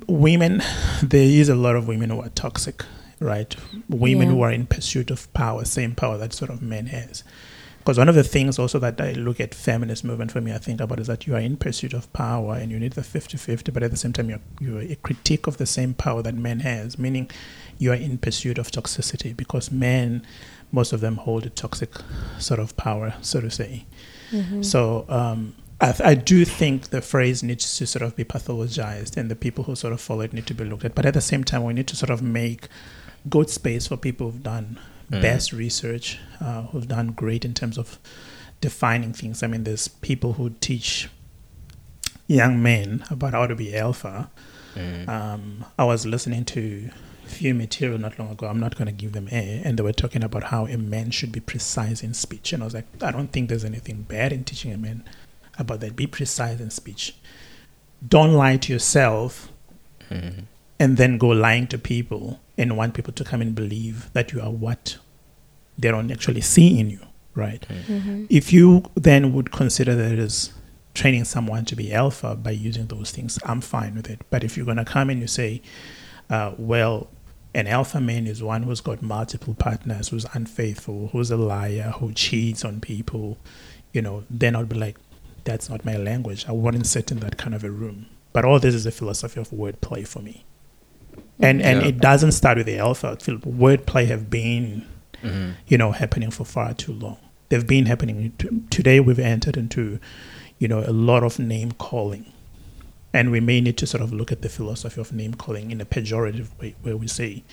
women, there is a lot of women who are toxic, right? Women Yeah. who are in pursuit of power, same power that sort of men has. Because one of the things also that I look at feminist movement for me, I think about is that you are in pursuit of power and you need the 50-50, but at the same time you're, you're a critique of the same power that men has, meaning you are in pursuit of toxicity because men, most of them hold a toxic sort of power, so to say. Mhm. So um, I, th- I do think the phrase needs to sort of be pathologized, and the people who sort of follow it need to be looked at. But at the same time, we need to sort of make good space for people who've done Mm. best research, uh, who've done great in terms of defining things. I mean, there's people who teach young men about how to be alpha. Mm. Um, I was listening to a few material not long ago. I'm not going to give them air, and they were talking about how a man should be precise in speech. And I was like, I don't think there's anything bad in teaching a man about that. Be precise in speech. Don't lie to yourself Mm. and then go lying to people and want people to come and believe that you are what they don't actually see in you, right? Mhm. If you then would consider that as training someone to be alpha by using those things, I'm fine with it. But if you're going to come in and you say, uh, well, an alpha man is one who's got multiple partners, who's unfaithful, who's a liar, who cheats on people, you know, then I'll be like, that's not my language. I wouldn't sit in that kind of a room. But all this is a philosophy of wordplay for me. And and Yeah. it doesn't start with the alpha. I feel wordplay have been Mhm. you know, happening for far too long. They've been happening. Today, we've entered into, you know, a lot of name calling. And we may need to sort of look at the philosophy of name calling in a pejorative way, where we say,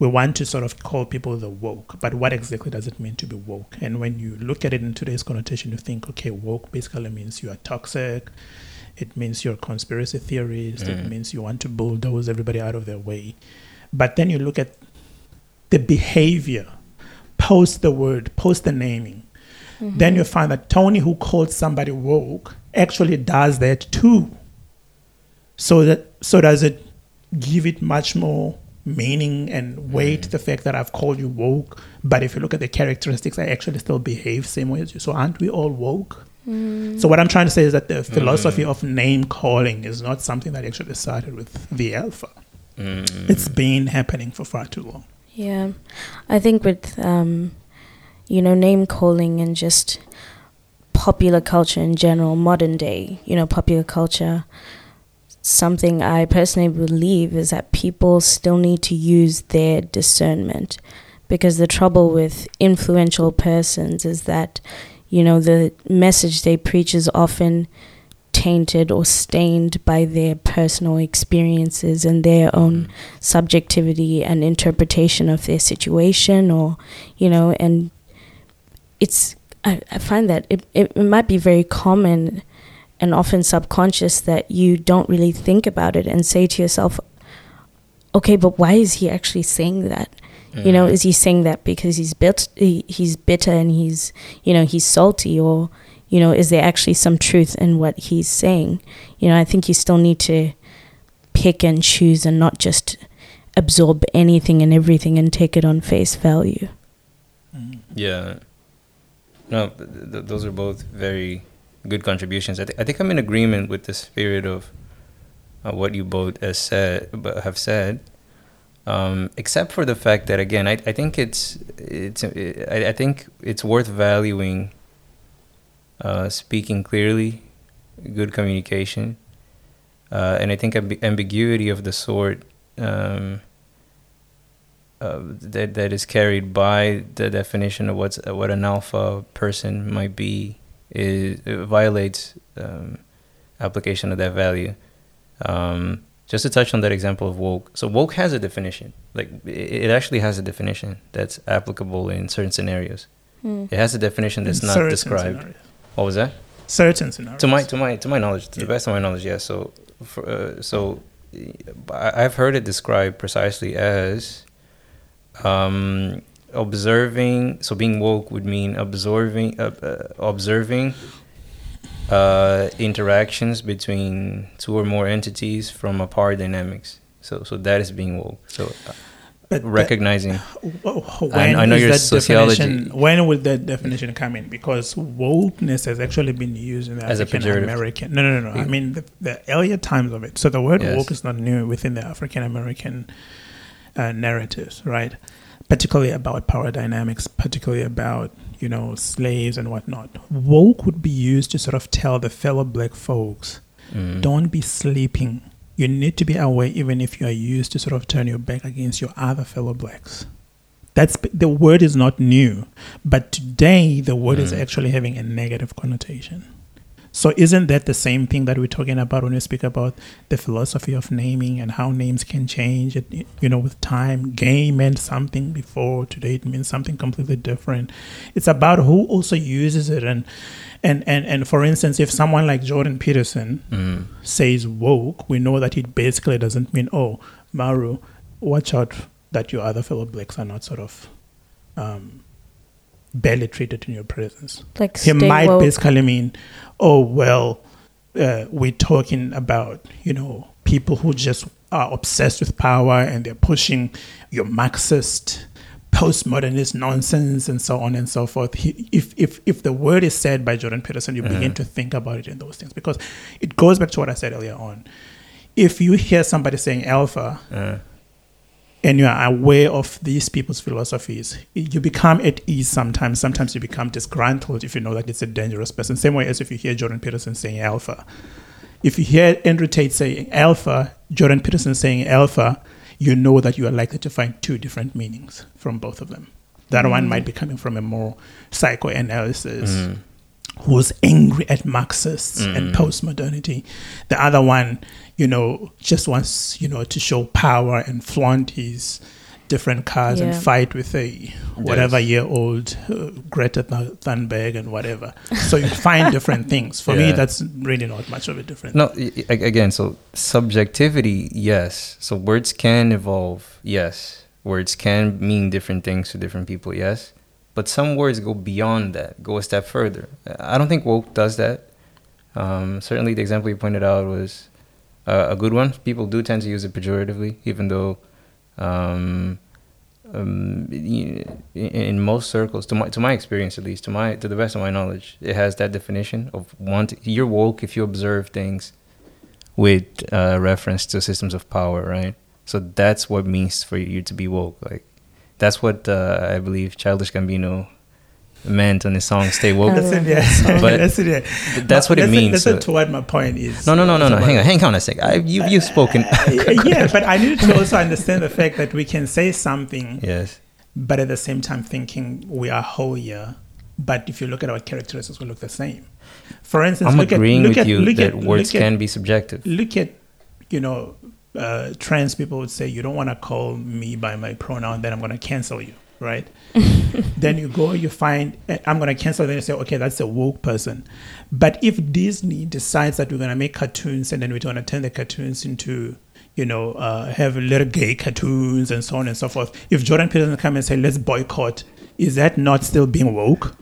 we want to sort of call people the woke, but what exactly does it mean to be woke? And when you look at it in today's connotation, you think, okay, woke basically means you are toxic, it means you're a conspiracy theorist, it Mm. means you want to bulldoze everybody out of their way. But then you look at the behavior post the word, post the naming, mm-hmm. then you find that Tony, who called somebody woke, actually does that too. So that so does it give it much more meaning and weight mm. the fact that I've called you woke, but if you look at the characteristics, I actually still behave same way as you. So aren't we all woke? Mm. So what I'm trying to say is that the mm-hmm. philosophy of name calling is not something that actually started with the alpha. Mm. It's been happening for far too long. Yeah, I think with um, you know name calling and just popular culture in general, modern day, you know, popular culture. Something I personally believe is that people still need to use their discernment because the trouble with influential persons is that, you know, the message they preach is often tainted or stained by their personal experiences and their own subjectivity and interpretation of their situation or you know and it's i, I find that it, it, it might be very common and often subconscious that you don't really think about it and say to yourself okay but why is he actually saying that you know Mm. is he saying that because he's bit he, he's bitter and he's you know he's salty or you know is there actually some truth in what he's saying you know i think you still need to pick and choose and not just absorb anything and everything and take it on face value Yeah. No, th- th- those are both very good contributions. I, th- I think I'm in agreement with the spirit of uh, what you both has said, have said. Um, except for the fact that again, I, I think it's it's I, I think it's worth valuing uh, speaking clearly, good communication, uh, and I think amb- ambiguity of the sort um, uh, that that is carried by the definition of what's uh, what an alpha person might be is it violates um, application of that value. Um, just to touch on that example of woke, so woke has a definition. Like it, it actually has a definition that's applicable in certain scenarios. It has a definition that's In not described. scenarios. What was that? Certain scenarios. to my to my to my knowledge to Yeah. the best of my knowledge yes so for, uh, so i've heard it described precisely as um observing so being woke would mean observing uh, uh, observing uh interactions between two or more entities from a power dynamics so so that is being woke so uh, But recognizing I- When I know is your that sociology- definition- When would that definition come in? Because wokeness has actually been used in the As African American. No, no, no, no. I mean the, the earlier times of it. So the word Yes. woke is not new within the African American uh, narratives, right? Particularly about power dynamics, particularly about you know slaves and whatnot. Woke would be used to sort of tell the fellow black folks mm, don't be sleeping. You need to be aware, even if you are used to sort of turn your back against your other fellow blacks. That's the word is not new, but today the word is Mm. actually having a negative connotation. So isn't that the same thing that we're talking about when we speak about the philosophy of naming and how names can change? It, you know, with time, gay meant something before today it means something completely different. It's about who also uses it and and and and for instance, if someone like Jordan Peterson mm, says woke, we know that it basically doesn't mean, oh, Mauro, watch out that your other fellow blacks are not sort of um, barely treated in your presence. like He stay might woke. basically mean, oh, well, uh, we're talking about, you know, people who just are obsessed with power and they're pushing your Marxist, postmodernist nonsense and so on and so forth. He, if, if, if the word is said by Jordan Peterson, you begin to think about it in those things because it goes back to what I said earlier on. If you hear somebody saying alpha, and you are aware of these people's philosophies, you become at ease sometimes. Sometimes you become disgruntled if you know that it's a dangerous person. Same way as if you hear Jordan Peterson saying alpha. If you hear Andrew Tate saying alpha, Jordan Peterson saying alpha, you know that you are likely to find two different meanings from both of them. That one might be coming from a more psychoanalysis mm, who's angry at Marxists and Mm. postmodernity. The other one, you know, just wants, you know, to show power and flaunt his different cars and fight with a whatever Yes. year old uh, Greta Thunberg and whatever. So you find [LAUGHS] different things. For me, that's really not much of a difference. No, y- y- again, so subjectivity, yes. So words can evolve, yes. Words can mean different things to different people, yes. But some words go beyond that, go a step further. I don't think woke does that. Um, certainly, the example you pointed out was uh, a good one. People do tend to use it pejoratively, even though um, um, in, in most circles, to my to my experience at least, to my to the best of my knowledge, it has that definition of want. You're woke if you observe things with uh, reference to systems of power, right? So that's what means for you to be woke. Like that's what uh, I believe Childish Gambino meant on his song "Stay Woke." That's it, yeah. [LAUGHS] But that's it, yeah. Th- That's what it means. Listen uh, to what my point is. no, no, no, no, no. Hang on, hang on a sec. I, you, you've spoken. Uh, [LAUGHS] yeah, but I need to also understand the fact that we can say something, yes. but at the same time thinking we are whole here. But if you look at our characteristics, we look the same. For instance, I'm look agreeing at, look with at, you look that at, words look at, can be subjective. look at you know uh, trans people would say you don't want to call me by my pronoun then i'm going to cancel you right? [LAUGHS] Then you go you find eh, i'm going to cancel then you say okay that's a woke person. But if disney decides that we're going to make cartoons and then we're going to turn the cartoons into you know uh, have little gay cartoons and so on and so forth if jordan peterson come and say let's boycott is that not still being woke?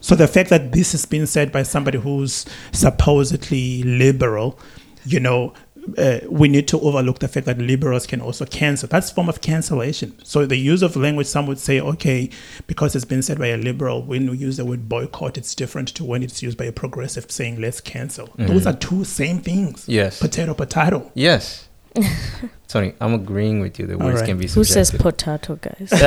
So the fact that this has been said by somebody who's supposedly liberal, you know, uh, we need to overlook the fact that liberals can also cancel. That's a form of cancellation. So the use of language, some would say, okay, because it's been said by a liberal, when we use the word boycott, it's different to when it's used by a progressive saying let's cancel. Those are two same things. Yes. Potato, potato. Yes. [LAUGHS] Tony, I'm agreeing with you The words right. can be Who says potato, guys? [LAUGHS]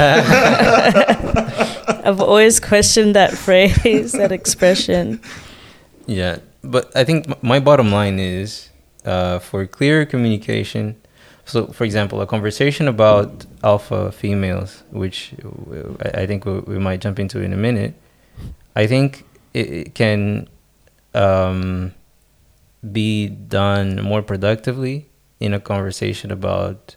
I've always questioned that [LAUGHS] phrase, that expression. Yeah, but I think my bottom line is uh, for clear communication. So, for example, a conversation about alpha females, which I think we, might jump into in a minute. I think it, it can um, be done more productively in a conversation about,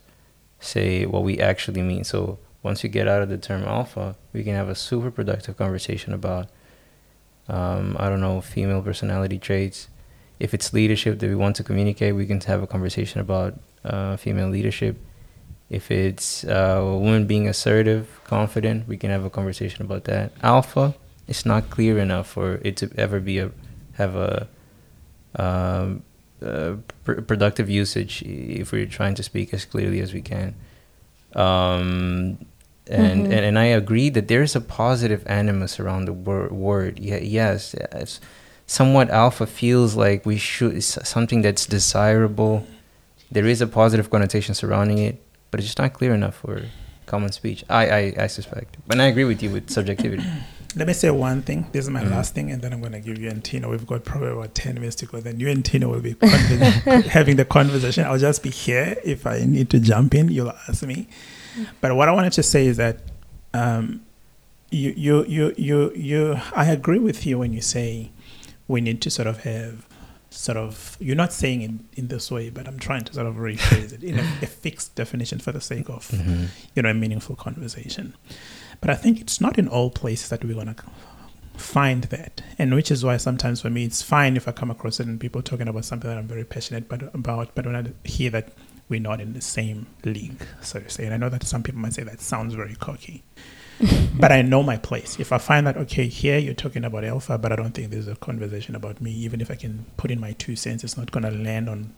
say, what we actually mean. So, once you get out of the term alpha, we can have a super productive conversation about um, I don't know, female personality traits. If it's leadership that we want to communicate, we can have a conversation about uh, female leadership. If it's uh, a woman being assertive, confident, we can have a conversation about that. Alpha, it's not clear enough for it to ever be a have a um, uh, pr- productive usage if we're trying to speak as clearly as we can. Um, and, Mhm. and and I agree that there is a positive animus around the word. word. Yeah, yes, it's somewhat alpha feels like we should it's something that's desirable. There is a positive connotation surrounding it, but it's just not clear enough for common speech. I I, I suspect, but I agree with you with subjectivity. [COUGHS] Let me say one thing. This is my Mhm. last thing, and then I'm going to give you and Tino. We've got probably about 10 minutes to go. Then you and Tino will be conver- [LAUGHS] having the conversation. I'll just be here. If I need to jump in, you'll ask me. But what I wanted to say is that um, you, you, you, you, you, I agree with you when you say we need to sort of have sort of, you're not saying it in this way, but I'm trying to sort of rephrase it in a, a fixed definition for the sake of Mm-hmm. you know, a meaningful conversation. But I think it's not in all places that we're going to find that. And which is why sometimes for me, it's fine if I come across certain people talking about something that I'm very passionate but, about, but when I hear that we're not in the same league, so to say. And I know that some people might say that sounds very cocky. [LAUGHS] but I know my place. If I find that, okay, here you're talking about alpha, but I don't think there's a conversation about me, even if I can put in my two cents, it's not going to land on,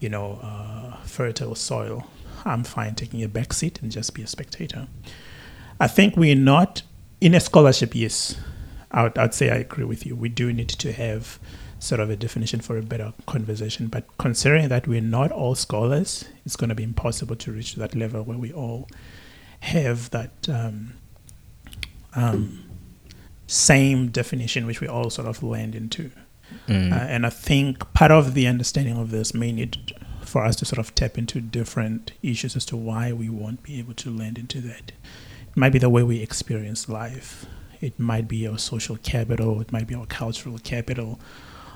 you know, uh, fertile soil. I'm fine taking a back seat and just be a spectator. I think we're not in a scholarship. Yes, I would, I'd say I agree with you. We do need to have sort of a definition for a better conversation. But considering that we're not all scholars, it's going to be impossible to reach that level where we all have that um, um, same definition, which we all sort of land into. Mm. Uh, and I think part of the understanding of this may need for us to sort of tap into different issues as to why we won't be able to land into that. It might be the way we experience life. It might be our social capital. It might be our cultural capital.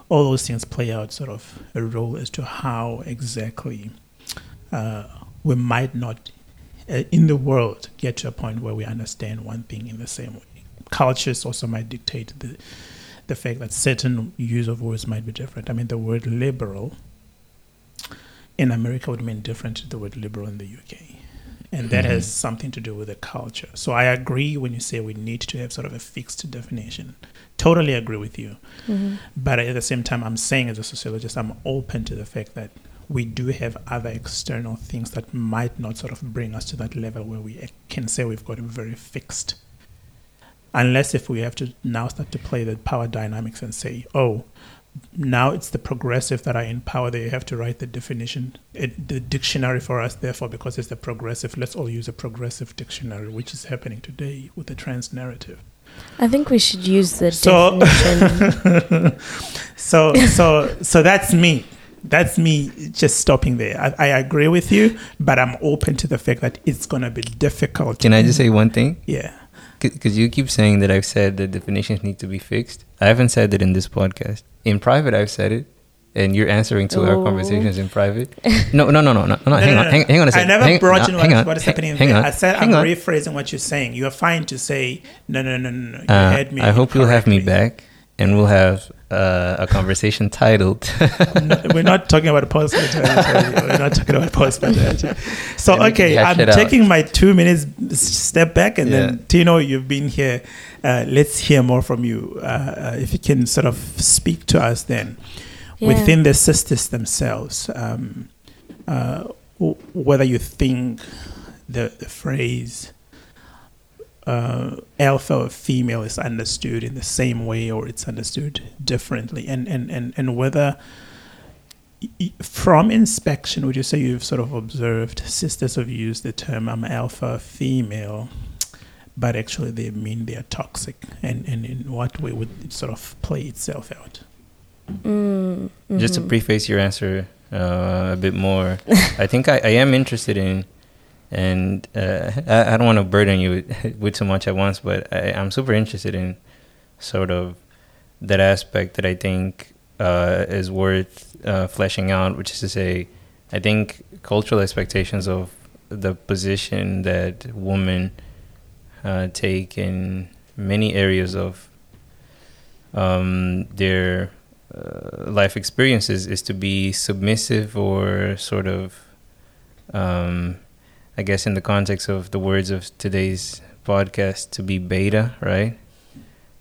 All those things play out sort of a role as to how exactly uh, we might not, uh, in the world, get to a point where we understand one thing in the same way. Cultures also might dictate the the fact that certain use of words might be different. I mean, the word liberal in America would mean different to the word liberal in the UK. And that has something to do with the culture. So I agree when you say we need to have sort of a fixed definition. Totally agree with you. Mhm. But at the same time, I'm saying as a sociologist, I'm open to the fact that we do have other external things that might not sort of bring us to that level where we can say we've got a very fixed. Unless if we have to now start to play the power dynamics and say, oh, now it's the progressive that are in power that you have to write the definition, it, the dictionary for us, therefore, because it's the progressive, let's all use a progressive dictionary, which is happening today with the trans narrative. I think we should use the So- definition. [LAUGHS] So, so, so that's me. That's me just stopping there. I, I agree with you, but I'm open to the fact that it's going to be difficult. Can I just say one thing? Yeah. Because you keep saying that I've said that definitions need to be fixed. I haven't said it in this podcast. In private, I've said it, and you're answering to our Oh. conversations in private. [LAUGHS] No, no, no, no, no, no. hang no, on, hang, hang on a I second. never hang, brought no, in what, on, what is happening hang there. on, I said hang I'm on. rephrasing what you're saying. You're fine to say no, no, no, no. no. You Uh, heard me. I hope you'll have me back, and we'll have uh, a conversation titled. No, [LAUGHS] we're not talking about post maternity. [LAUGHS] We're not talking about post maternity. So Let okay, I'm it out. taking my two minutes step back, and Yeah. then Tino, you've been here. Uh, let's hear more from you. Uh, uh, if you can sort of speak to us then Yeah. within the sisters themselves, um, uh, w- whether you think the the phrase uh, alpha or female is understood in the same way or it's understood differently, and and and and whether y- y- from inspection, would you say you've sort of observed sisters have used the term I'm alpha female, but actually they mean they're toxic, and, and in what way would it sort of play itself out? Mm, Just to mhm. preface your answer uh, a bit more, [LAUGHS] I think I, I am interested in, and uh, I, I don't want to burden you with, [LAUGHS] with too much at once, but I, I'm super interested in sort of that aspect that I think uh, is worth uh, fleshing out, which is to say, I think cultural expectations of the position that women uh, take in many areas of um, their uh, life experiences is to be submissive or sort of, um, I guess, in the context of the words of today's podcast, to be beta, right?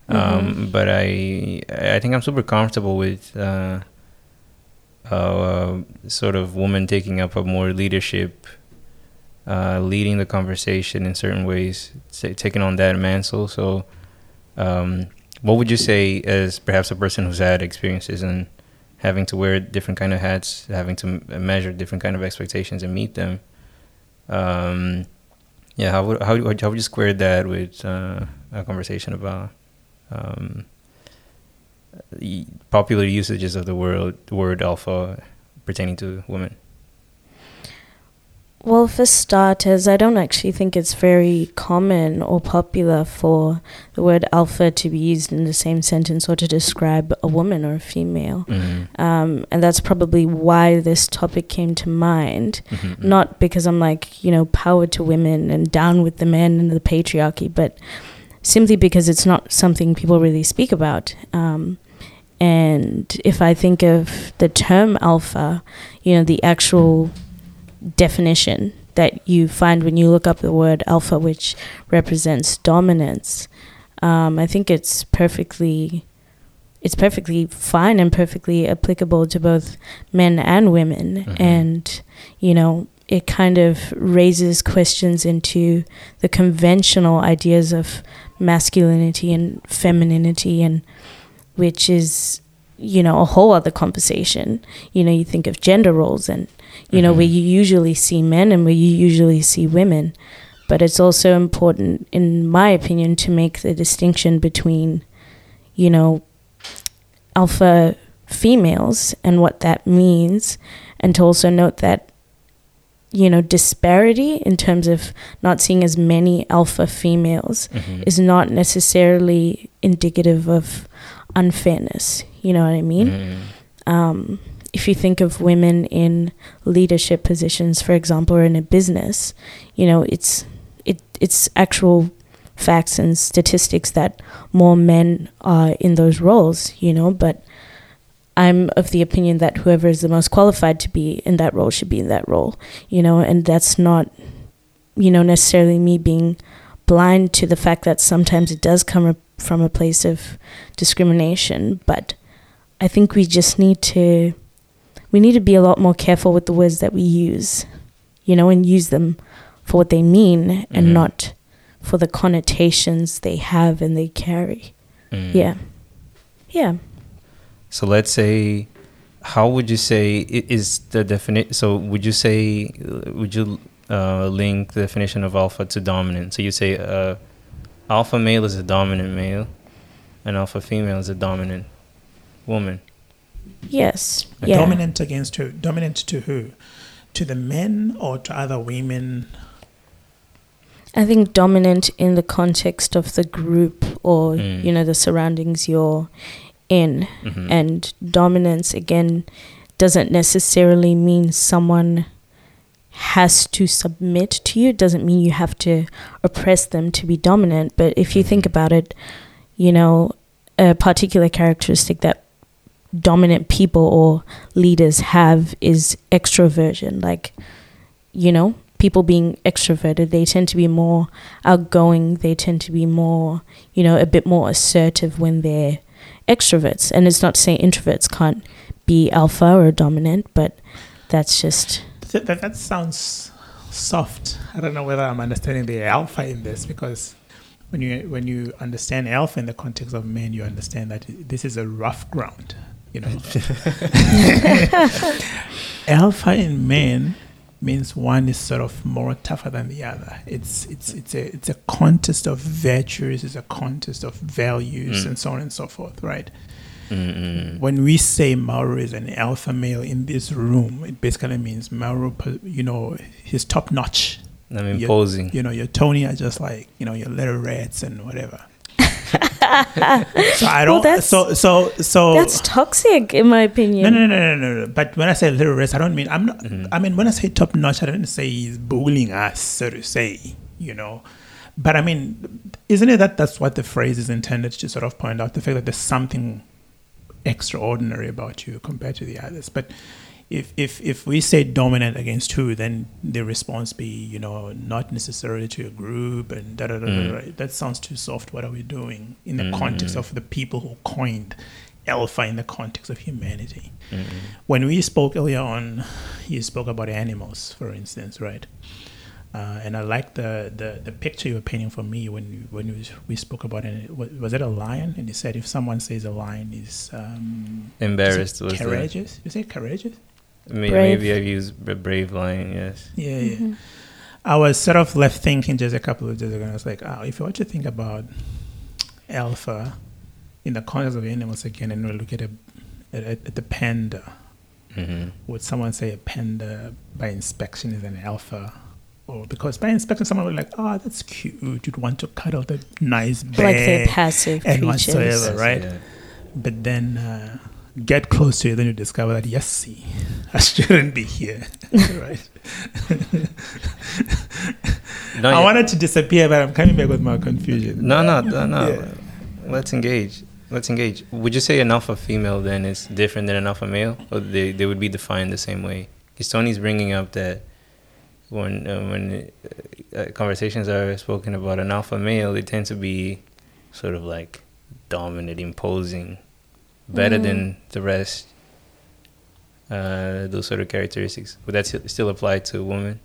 Um, but I, I think I'm super comfortable with uh, uh, sort of woman taking up a more leadership, uh, leading the conversation in certain ways, ta- taking on that mantle. So, um, what would you say as perhaps a person who's had experiences in having to wear different kind of hats, having to m- measure different kind of expectations and meet them? Um, yeah, how would how, would- how would you square that with uh, a conversation about um, popular usages of the word word alpha pertaining to women? Well, for starters, I don't actually think it's very common or popular for the word alpha to be used in the same sentence or to describe a woman or a female. Mm-hmm. Um, and that's probably why this topic came to mind. Mm-hmm. Not because I'm like, you know, power to women and down with the men and the patriarchy, but simply because it's not something people really speak about. Um, and if I think of the term alpha, you know, the actual definition that you find when you look up the word alpha, which represents dominance, um, I think it's perfectly. It's perfectly fine and perfectly applicable to both men and women. Mhm. And, you know, it kind of raises questions into the conventional ideas of masculinity and femininity, and which is, you know, a whole other conversation. You know, you think of gender roles and, you know, Mhm. where you usually see men and where you usually see women. But it's also important, in my opinion, to make the distinction between, you know, alpha females and what that means, and to also note that, you know, disparity in terms of not seeing as many alpha females Mm-hmm. is not necessarily indicative of unfairness. You know what I mean? Mm-hmm. um, if you think of women in leadership positions, for example, or in a business, you know, it's it it's actual facts and statistics that more men are in those roles, you know, but I'm of the opinion that whoever is the most qualified to be in that role should be in that role, you know, and that's not, you know, necessarily me being blind to the fact that sometimes it does come up from a place of discrimination, but I think we just need to we need to be a lot more careful with the words that we use, you know, and use them for what they mean and Mhm. not for the connotations they have and they carry. Mm. Yeah. Yeah. So let's say, how would you say is the definition? So would you say, would you uh, link the definition of alpha to dominant? So you say, uh, alpha male is a dominant male, and alpha female is a dominant woman. Yes. A yeah. Dominant against who? Dominant to who? To the men or to other women? I think dominant in the context of the group or Mm. you know the surroundings you're in Mhm. and dominance again doesn't necessarily mean someone has to submit to you it doesn't mean you have to oppress them to be dominant but if you think mm-hmm. about it you know a particular characteristic that dominant people or leaders have is extroversion. Like you know people being extroverted they tend to be more outgoing they tend to be more you know a bit more assertive when they're extroverts. And it's not to say introverts can't be alpha or dominant but that's just That, that, that sounds soft. I don't know whether I'm understanding the alpha in this because when you when you understand alpha in the context of men, you understand that this is a rough ground. You know, [LAUGHS] [LAUGHS] alpha in men means one is sort of more tougher than the other. It's it's it's a it's a contest of virtues, it's a contest of values, Mm. and so on and so forth, right? Mm-mm. when we say Mauro is an alpha male in this room, it basically means Mauro, you know, he's top notch. I'm You're- You know, your Tony are just like, you know, your little rats and whatever. [LAUGHS] so I don't. that's- so so so. that's toxic in my opinion no, no, no, no, no, no. But when I say little rats, I don't mean I'm not. Mhm. I mean when I say top notch, I don't say he's bullying us, so to say. You know, but I mean, isn't it that that's what the phrase is intended to sort of point out the fact that there's something extraordinary about you compared to the others. But if if if we say dominant against who, then the response be you know not necessarily to a group and da da da da. Mm. da. That sounds too soft. What are we doing in the Mm. context of the people who coined alpha in the context of humanity? Mm-mm. When we spoke earlier on, you spoke about animals, for instance, right? Uh, and I like the, the, the picture you were painting for me when when you, we spoke about it. Was it a lion? And you said if someone says a lion is um, Embarrassed is was the, courageous. You say courageous? may- Brave. maybe I've used bra- brave lion. Yes. Yeah, yeah. Mhm. I was sort of left thinking just a couple of days ago. And I was like, oh, if you were to think about alpha in the context of animals again, and we look at, a, at, at the panda, hmm would someone say a panda by inspection is an alpha? Or because by inspecting someone would be like, oh, that's cute. You'd want to cuddle the nice bear. like they're passive and creatures whatsoever. right? Yeah. But then uh, get close to it, then you discover that, yes, see, I [LAUGHS] shouldn't be here. [LAUGHS] right? No, I yeah. wanted to disappear, but I'm coming back with my confusion. No, no, no, no. Yeah. Let's engage. Let's engage. Would you say an alpha female then is different than an alpha male, or they they would be defined the same way? Because Tony's bringing up that when uh, when uh, uh, conversations are spoken about an alpha male, they tend to be sort of like dominant, imposing, better Mm. than the rest. Uh, those sort of characteristics. Would that still apply to a woman?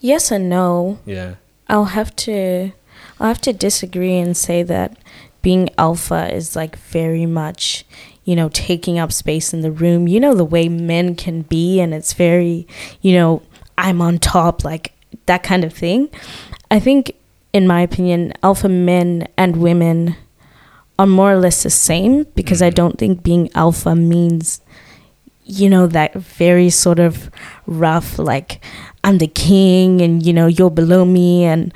yes and no Yeah. I'll have to I'll have to disagree and say that being alpha is like very much, you know, taking up space in the room. You know the way men can be and it's very, you know, I'm on top like that kind of thing. I think in my opinion, alpha men and women are more or less the same because I Mhm. don't think being alpha means you know that very sort of rough like I'm the king and you know you're below me and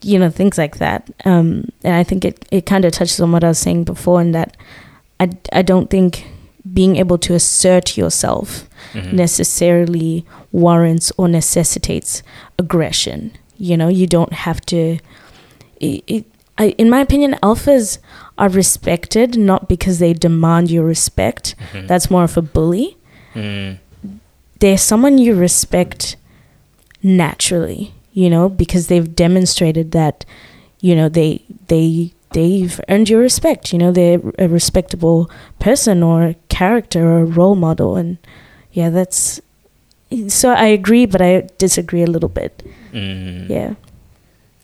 you know things like that um and I think it it kind of touches on what I was saying before in that I I don't think being able to assert yourself Mhm. necessarily warrants or necessitates aggression. You know, you don't have to. It, it, I, in my opinion, alphas are respected not because they demand your respect. Mhm. That's more of a bully. Mm. They're someone you respect naturally. You know, because they've demonstrated that. You know, they they they've earned your respect. You know, they're a respectable person or character or role model. And yeah, that's so I agree, but I disagree a little bit. Mm. Yeah.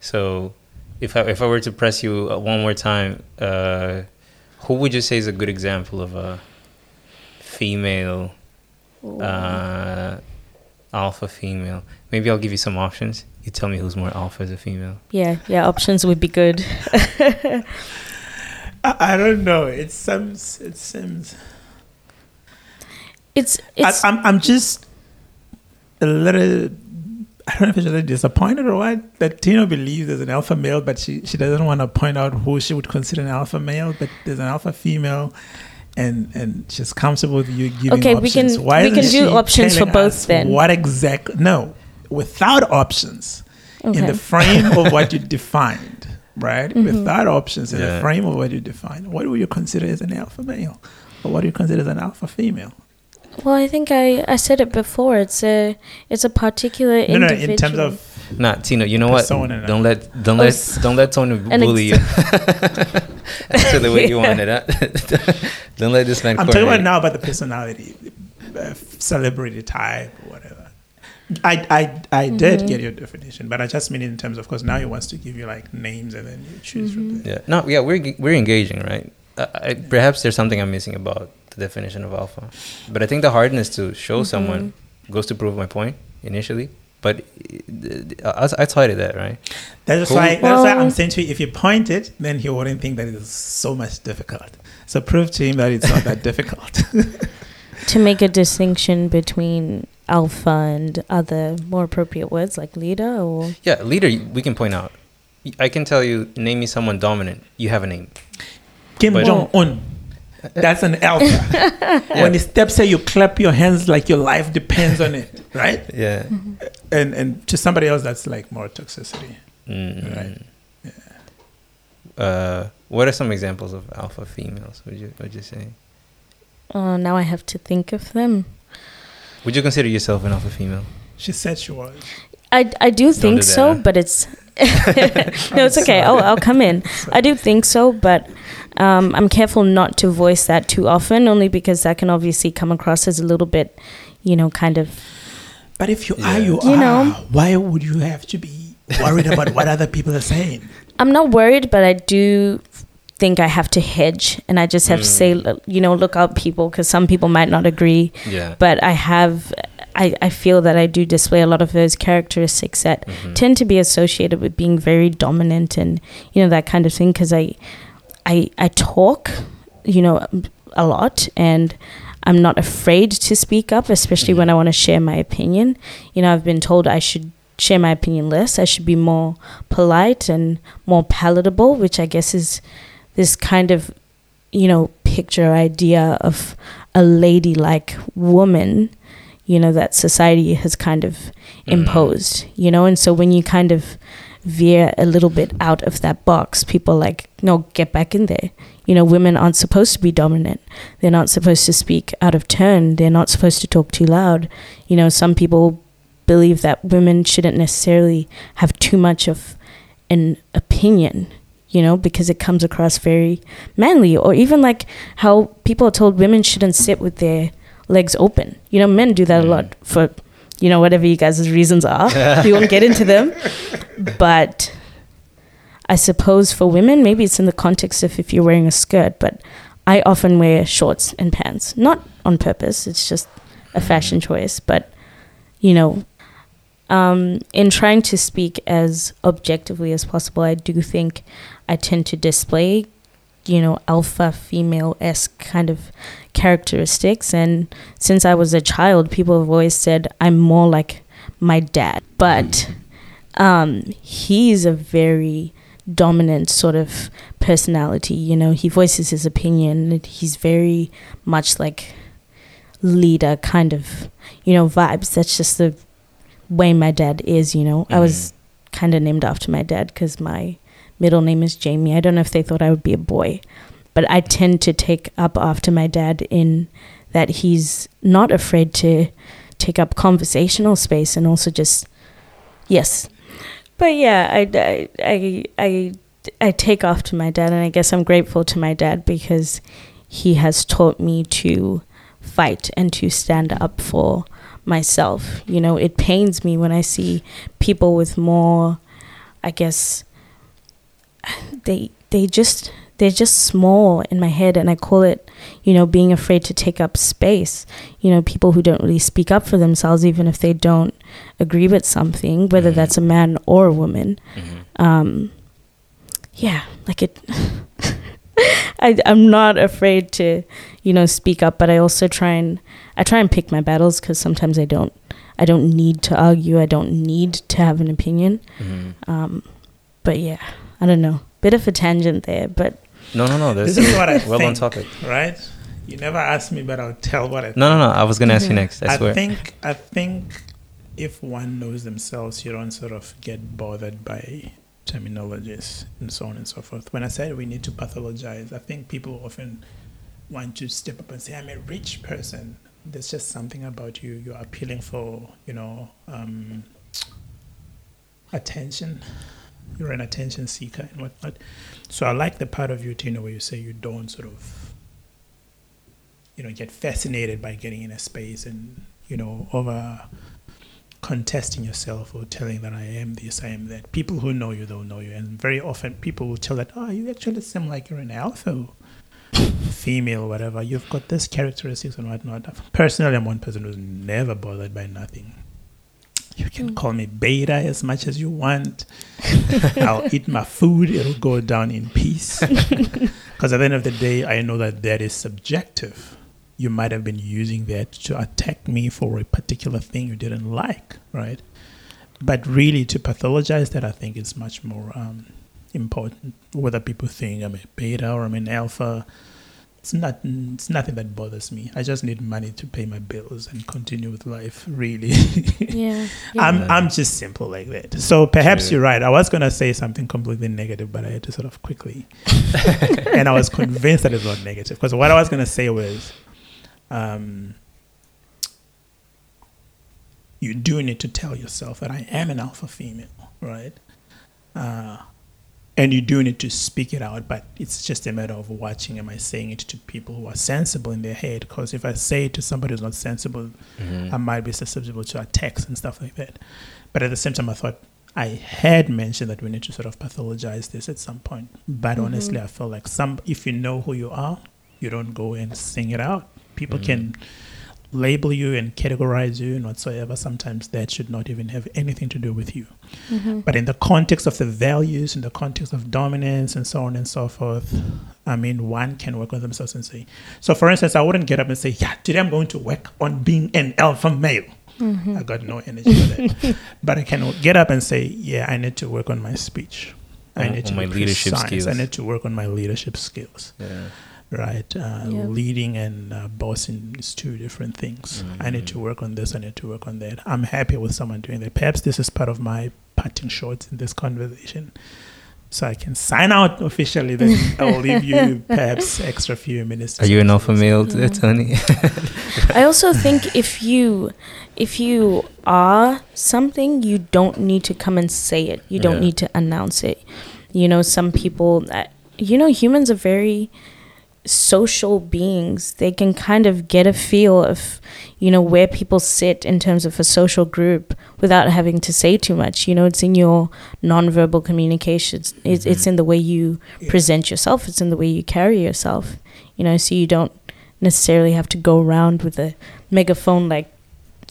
So, if I if I were to press you uh, one more time, uh, who would you say is a good example of a female uh, alpha female? Maybe I'll give you some options. You tell me who's more alpha as a female. Yeah, yeah, options would be good. [LAUGHS] I, I don't know. It seems. It seems. It's it's I, I'm. I'm just a little. I don't know if it's really disappointed or what that Tino believes there's an alpha male, but she, she doesn't want to point out who she would consider an alpha male, but there's an alpha female, and and she's comfortable with you giving Okay, we can- Why we can do options for both us then. What exactly? No, without options in the frame of what you [LAUGHS] defined, right? Mm-hmm. Without options in the frame of what you defined, what would you consider as an alpha male, or what do you consider as an alpha female? well, I think I, I said it before. It's a it's a particular No, no, in terms of Nah, Tino, you know what? Don't let don't Oh, let s- don't let Tony an bully you. Answer [LAUGHS] the way you want it. Huh? [LAUGHS] don't let this man. I'm talking about now about the personality, uh, celebrity type, whatever. I I I did Mm-hmm. get your definition, but I just mean it in terms of course now he wants to give you like names and then you choose Mm-hmm. from there. Yeah. No. Yeah. We're we're engaging, right? Uh, I, perhaps there's something I'm missing about the definition of alpha, but I think the hardness to show someone goes to prove my point initially. But uh, I, I taught it that, right? That's Cool. why that's why I'm saying to you, if you point it, then he wouldn't think that it's so much difficult. So prove to him that it's not that [LAUGHS] difficult. to make a distinction between alpha and other more appropriate words like leader or Yeah, leader. We can point out. I can tell you, name me someone dominant. You have a name. Kim But- Jong Un. That's an alpha. [LAUGHS] When he steps here, you clap your hands like your life depends on it, right? [LAUGHS] Yeah. And and to somebody else, that's like more toxicity. Mm. Right. Uh, what are some examples of alpha females? Would you would you say? oh now I have to think of them. Would you consider yourself an alpha female? She said she was. I, I do think do so, but it's [LAUGHS] [LAUGHS] no, it's okay. I'll I'll come in. I do think so, but um, I'm careful not to voice that too often, only because that can obviously come across as a little bit, you know, kind of. But if you Yeah. are, you, You are. know. Why would you have to be worried about what other people are saying? I'm not worried, but I do think I have to hedge, and I just have to say, Mm. you know, look out, people, because some people might not agree. Yeah. But I have, I, I feel that I do display a lot of those characteristics that Mhm. tend to be associated with being very dominant and you know that kind of thing because I, I I talk you know a lot and I'm not afraid to speak up especially when I want to share my opinion you know I've been told I should share my opinion less I should be more polite and more palatable which I guess is this kind of you know picture idea of a ladylike woman you know that society has kind of Mm. imposed you know? And so when you kind of veer a little bit out of that box people are like no get back in there. You know women aren't supposed to be dominant. They're not supposed to speak out of turn. They're not supposed to talk too loud. You know some people believe that women shouldn't necessarily have too much of an opinion you know because it comes across very manly or even like how people are told women shouldn't sit with their legs open. You know men do that a Mm. lot for you know whatever you guys' reasons are. [LAUGHS] We won't get into them. But i suppose for women maybe it's in the context of if you're wearing a skirt but i often wear shorts and pants. Not on purpose it's just a fashion choice but you know um, in trying to speak as objectively as possible i do think i tend to display you know alpha female esque kind of characteristics. And since i was a child people have always said i'm more like my dad. But um, he's a very dominant sort of personality. You know he voices his opinion. He's very much like leader kind of you know vibes. That's just the way my dad is you know. I was kind of named after my dad because my middle name is jamie i don't know if they thought i would be a boy but i tend to take up after my dad in that he's not afraid to take up conversational space and also just yes but yeah i i i i, take after my dad and i guess i'm grateful to my dad because he has taught me to fight and to stand up for myself. You know, it pains me when I see people with more, I guess, they they just they're just small in my head and I call it, you know, being afraid to take up space. You know, people who don't really speak up for themselves even if they don't agree with something, whether Mhm. that's a man or a woman. Mhm. Um yeah, like it [LAUGHS] I I'm not afraid to, you know, speak up, but I also try and I try and pick my battles cuz sometimes I don't I don't need to argue. I don't need to have an opinion. Mhm. Um but yeah, I don't know. Bit of a tangent there, but No, no, no. This is what I well on topic. right? You never asked me, but I'll tell what I No, no, no. I was gonna ask you next. I I think I think if one knows themselves, you don't sort of get bothered by terminologies and so on and so forth. When I said we need to pathologize, I think people often want to step up and say, "I'm a rich person." There's just something about you. You're appealing for, you know, um, attention. You're an attention seeker and whatnot. So I like the part of you, Tino, where you say you don't sort of you know get fascinated by getting in a space and you know over contesting yourself or telling that I am this, I am that. People who know you, they'll know you, and very often people will tell that, oh, you actually seem like you're an alpha, female, whatever. You've got this characteristics and whatnot. Personally, I'm one person who's never bothered by nothing. You can call me beta as much as you want. [LAUGHS] I'll eat my food. It'll go down in peace. [LAUGHS] Because at the end of the day, I know that that is subjective. You might have been using that to attack me for a particular thing you didn't like, right? But really, to pathologize that, I think is much more um, important. Whether people think I'm a beta or I'm an alpha, it's not. It's nothing that bothers me. I just need money to pay my bills and continue with life. Really, [LAUGHS] yeah. I'm Yeah. I'm just simple like that. So perhaps True. you're right. I was gonna say something completely negative, but I had to sort of quickly. [LAUGHS] and I was convinced that it's not negative because what I was gonna say was, um, you do need to tell yourself that I am an alpha female, right? Uh, and you do need to speak it out, but it's just a matter of watching. Am I saying it to people who are sensible in their head? Because if I say it to somebody who's not sensible, Mhm. I might be susceptible to attacks and stuff like that. But at the same time, I thought I had mentioned that we need to sort of pathologize this at some point. But honestly, I felt like some, if you know who you are, you don't go and sing it out. People Mhm. can label you and categorize you and whatsoever. Sometimes that should not even have anything to do with you. Mhm. But in the context of the values, in the context of dominance and so on and so forth, I mean, one can work on themselves and say, so for instance, I wouldn't get up and say, yeah, today I'm going to work on being an alpha male. Mm-hmm. I got no energy for that. [LAUGHS] but I can get up and say, yeah, I need to work on my speech. I need to my leadership precise. I need to work on my leadership skills Yeah. Right? Uh, Yeah. Leading and uh, bossing is two different things. I need to work on this. I need to work on that. I'm happy with someone doing that. Perhaps this is part of my parting shots in this conversation. So I can sign out officially. Then [LAUGHS] I'll leave you perhaps extra few minutes. Are you an say alpha male, Yeah. Tony? [LAUGHS] I also think if you if you are something, you don't need to come and say it. You don't Yeah. need to announce it. You know, some people that you know, humans are very social beings. They can kind of get a feel of, you know, where people sit in terms of a social group without having to say too much. You know, it's in your nonverbal communications. It's, it's Mhm. in the way you Yeah. present yourself. It's in the way you carry yourself. You know, so you don't necessarily have to go around with a megaphone like,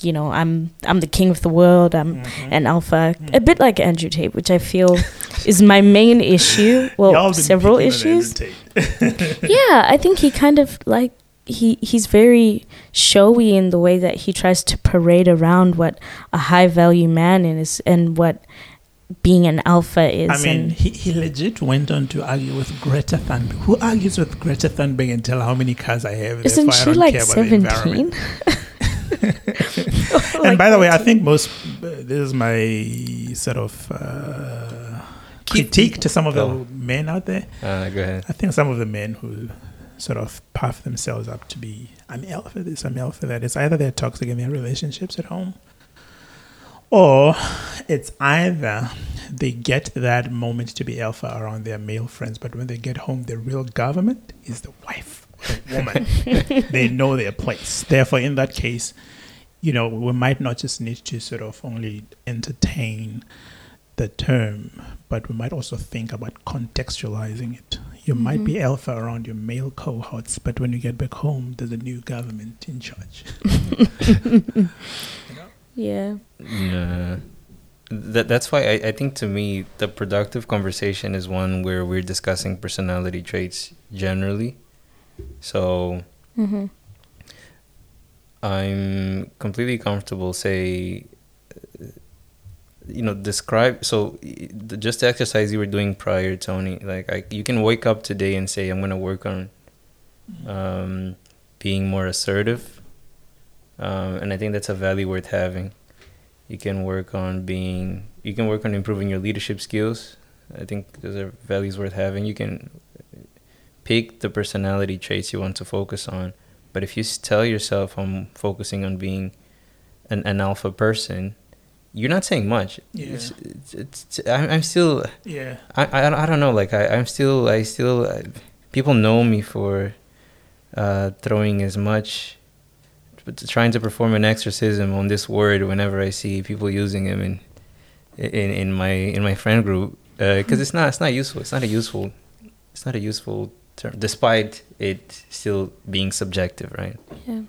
you know, I'm I'm the king of the world. I'm Mhm. an alpha. Mm. A bit like Andrew Tate, which I feel [LAUGHS] is my main issue. Well, several issues. [LAUGHS] Yeah, I think he kind of like he he's very showy in the way that he tries to parade around what a high value man is and what being an alpha is. I mean, he, he legit went on to argue with Greta Thunberg. Who argues with Greta Thunberg and tell her how many cars I have? isn't she like care [LAUGHS] about the environment. seventeen? and by the way, I think most uh, this is my sort of uh, critique to some of the Oh. men out there. Uh, go ahead. I think some of the men who sort of puff themselves up to be I'm alpha this, I'm alpha that. It's either they're toxic in their relationships at home, or it's either they get that moment to be alpha around their male friends, but when they get home, the real government is the wife or a woman. [LAUGHS] they know their place. Therefore, in that case, you know, we might not just need to sort of only entertain the term, but we might also think about contextualizing it. You might be mm-hmm. alpha around your male cohorts, but when you get back home, there's a new government in charge. [LAUGHS] Yeah. Yeah. That, that's why I, I think to me the productive conversation is one where we're discussing personality traits generally. So Mm-hmm. I'm completely comfortable say you know describe so the- just the exercise you were doing prior Tony like I, you can wake up today and say I'm going to work on um, being more assertive um, and I think that's a value worth having. You can work on being you can work on improving your leadership skills. I think those are values worth having. You can pick the personality traits you want to focus on but if you tell yourself I'm focusing on being an, an alpha person, you're not saying much. Yeah. It's, it's, it's, I'm, still, Yeah. I, I, don't- I don't know, like, I, I'm still, I still, I, people know me for uh, throwing as much, trying to perform an exorcism on this word whenever I see people using him in, in, in my, in my friend group. Because it's not, it's not useful. It's not a useful, it's not a useful term, despite it still being subjective, right? Yeah.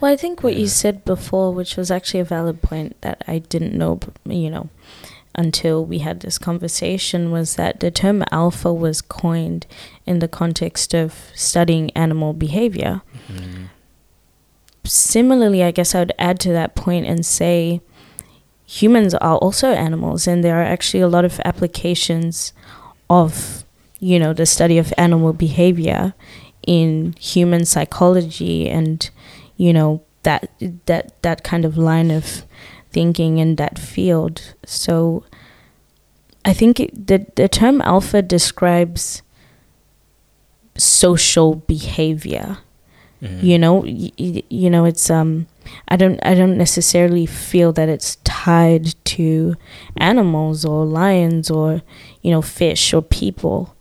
Well, I think what you said before, which was actually a valid point that I didn't know, you know, until we had this conversation, was that the term alpha was coined in the context of studying animal behavior. Mm-hmm. Similarly, I guess I would add to that point and say humans are also animals, and there are actually a lot of applications of, you know, the study of animal behavior in human psychology and, you know, that that that kind of line of thinking in that field. So I think it, the the term alpha describes social behavior Mm-hmm. you know y- y- you know it's um i don't i don't necessarily feel that it's tied to animals or lions or you know fish or people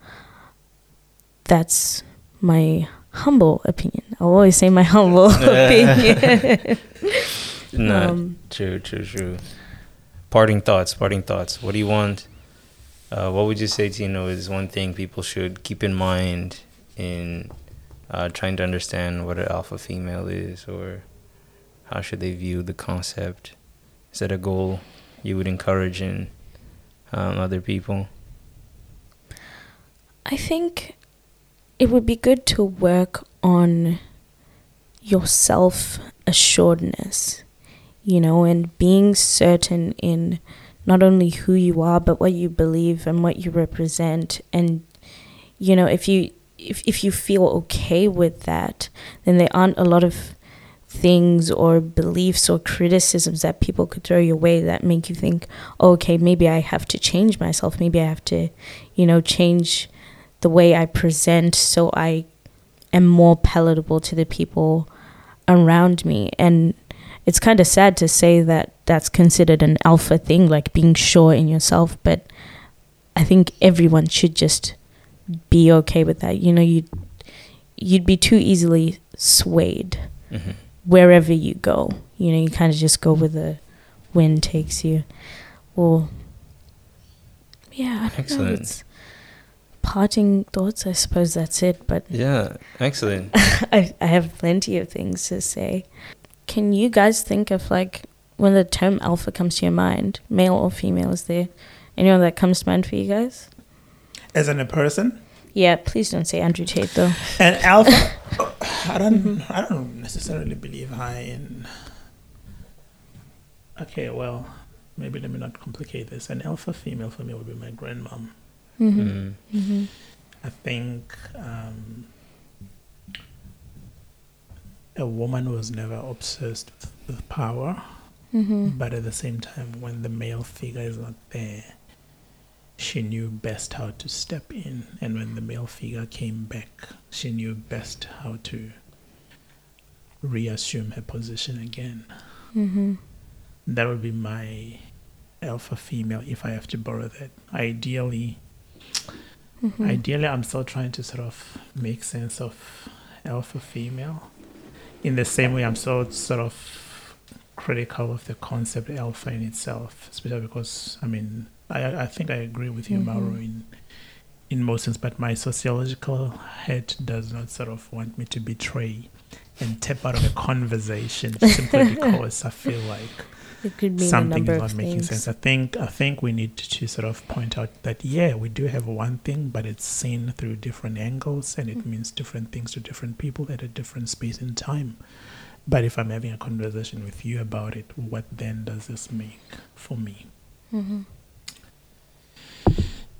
that's my humble opinion i'll always say my [LAUGHS] humble opinion No, Um, true, true, true. Parting thoughts, parting thoughts. What do you want? Uh, what would you say, Tino, is one thing people should keep in mind in uh, trying to understand what an alpha female is, or how should they view the concept? Is that a goal you would encourage in um, other people? I think it would be good to work on your self assuredness, you know, and being certain in not only who you are, but what you believe and what you represent. And, you know, if you. If, if you feel okay with that, then there aren't a lot of things or beliefs or criticisms that people could throw your way that make you think, oh, okay, maybe I have to change myself. Maybe I have to, you know, change the way I present so I am more palatable to the people around me. And it's kind of sad to say that that's considered an alpha thing, like being sure in yourself. But I think everyone should just be okay with that. You know, you'd, you'd be too easily swayed Mm-hmm. wherever you go. You know, you kind of just go where the wind takes you. Well, yeah, I don't know. Excellent. It's parting thoughts. I suppose that's it. But Yeah, excellent. [LAUGHS] I, I have plenty of things to say. Can you guys think of like when the term alpha comes to your mind, male or female? Is there anyone that comes to mind for you guys? As in a person, Yeah, please don't say Andrew Tate though. an alpha. [LAUGHS] I don't. I don't necessarily believe high in. Okay, well, maybe let me not complicate this. An alpha female for me would be my grandmom. Mm-hmm. Mm. Mm-hmm. I think um, a woman was never obsessed with, with power, Mm-hmm. but at the same time, when the male figure is not there, she knew best how to step in. And when the male figure came back, she knew best how to reassume her position again. Mm-hmm. That would be my alpha female if I have to borrow that. Ideally, Mm-hmm. Ideally, I'm still trying to sort of make sense of alpha female. In the same way, I'm so sort of critical of the concept alpha in itself, especially because I mean I I think I agree with you, Mhm. Mauro, in in most sense, but my sociological head does not sort of want me to betray and tap out of a conversation [LAUGHS] simply because I feel like It could mean something number is not making things. sense. I think I think we need to sort of point out that yeah, we do have one thing, but it's seen through different angles, and it Mm. means different things to different people at a different space and time. But if I'm having a conversation with you about it, what then does this make for me? hmm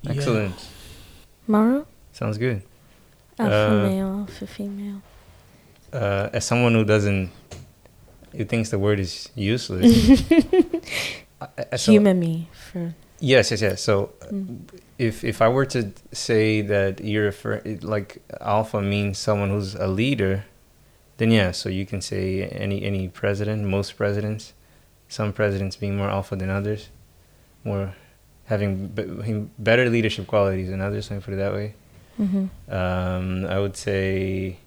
Yeah. Excellent. Mauro? Sounds good. Alpha Uh, male, alpha female. Uh, as someone who doesn't, who thinks the word is useless. [LAUGHS] I- so- Humor me for. Yes, yes, yes. So, uh, Mm. if if I were to say that you're refer- like alpha means someone who's a leader, then yeah. So you can say any any president, most presidents, some presidents being more alpha than others, more having be- better leadership qualities than others. Let me put it that way. hmm Um, I would say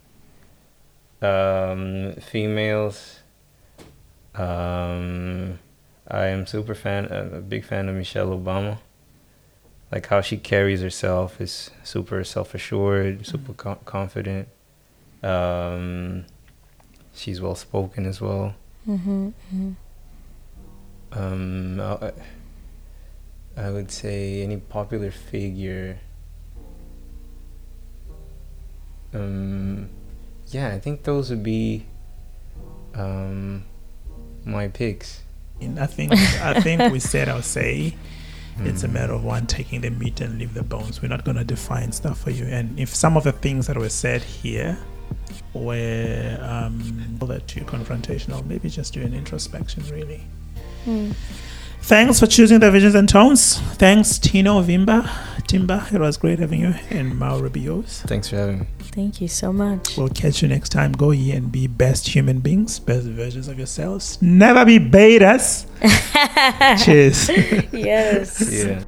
um, females. Um, I am super fan, uh, a big fan of Michelle Obama. Like how she carries herself is super self assured, super co- confident. Um, she's well spoken as well. hmm hmm Um, I, I would say any popular figure. Um, yeah, I think those would be um, my picks. And I think I think we [LAUGHS] said our say. It's a Hmm. matter of one taking the meat and leave the bones. We're not going to define stuff for you. And if some of the things that were said here were um, that too confrontational, maybe just do an introspection, really. Mm. Thanks for choosing the visions and tones. Thanks, Tinovimba. Timba, it was great having you. And Mauro Biosse. Thanks for having me. Thank you so much. We'll catch you next time. Go ye and be best human beings, best versions of yourselves. Never be betas. [LAUGHS] Cheers. yes. Yeah.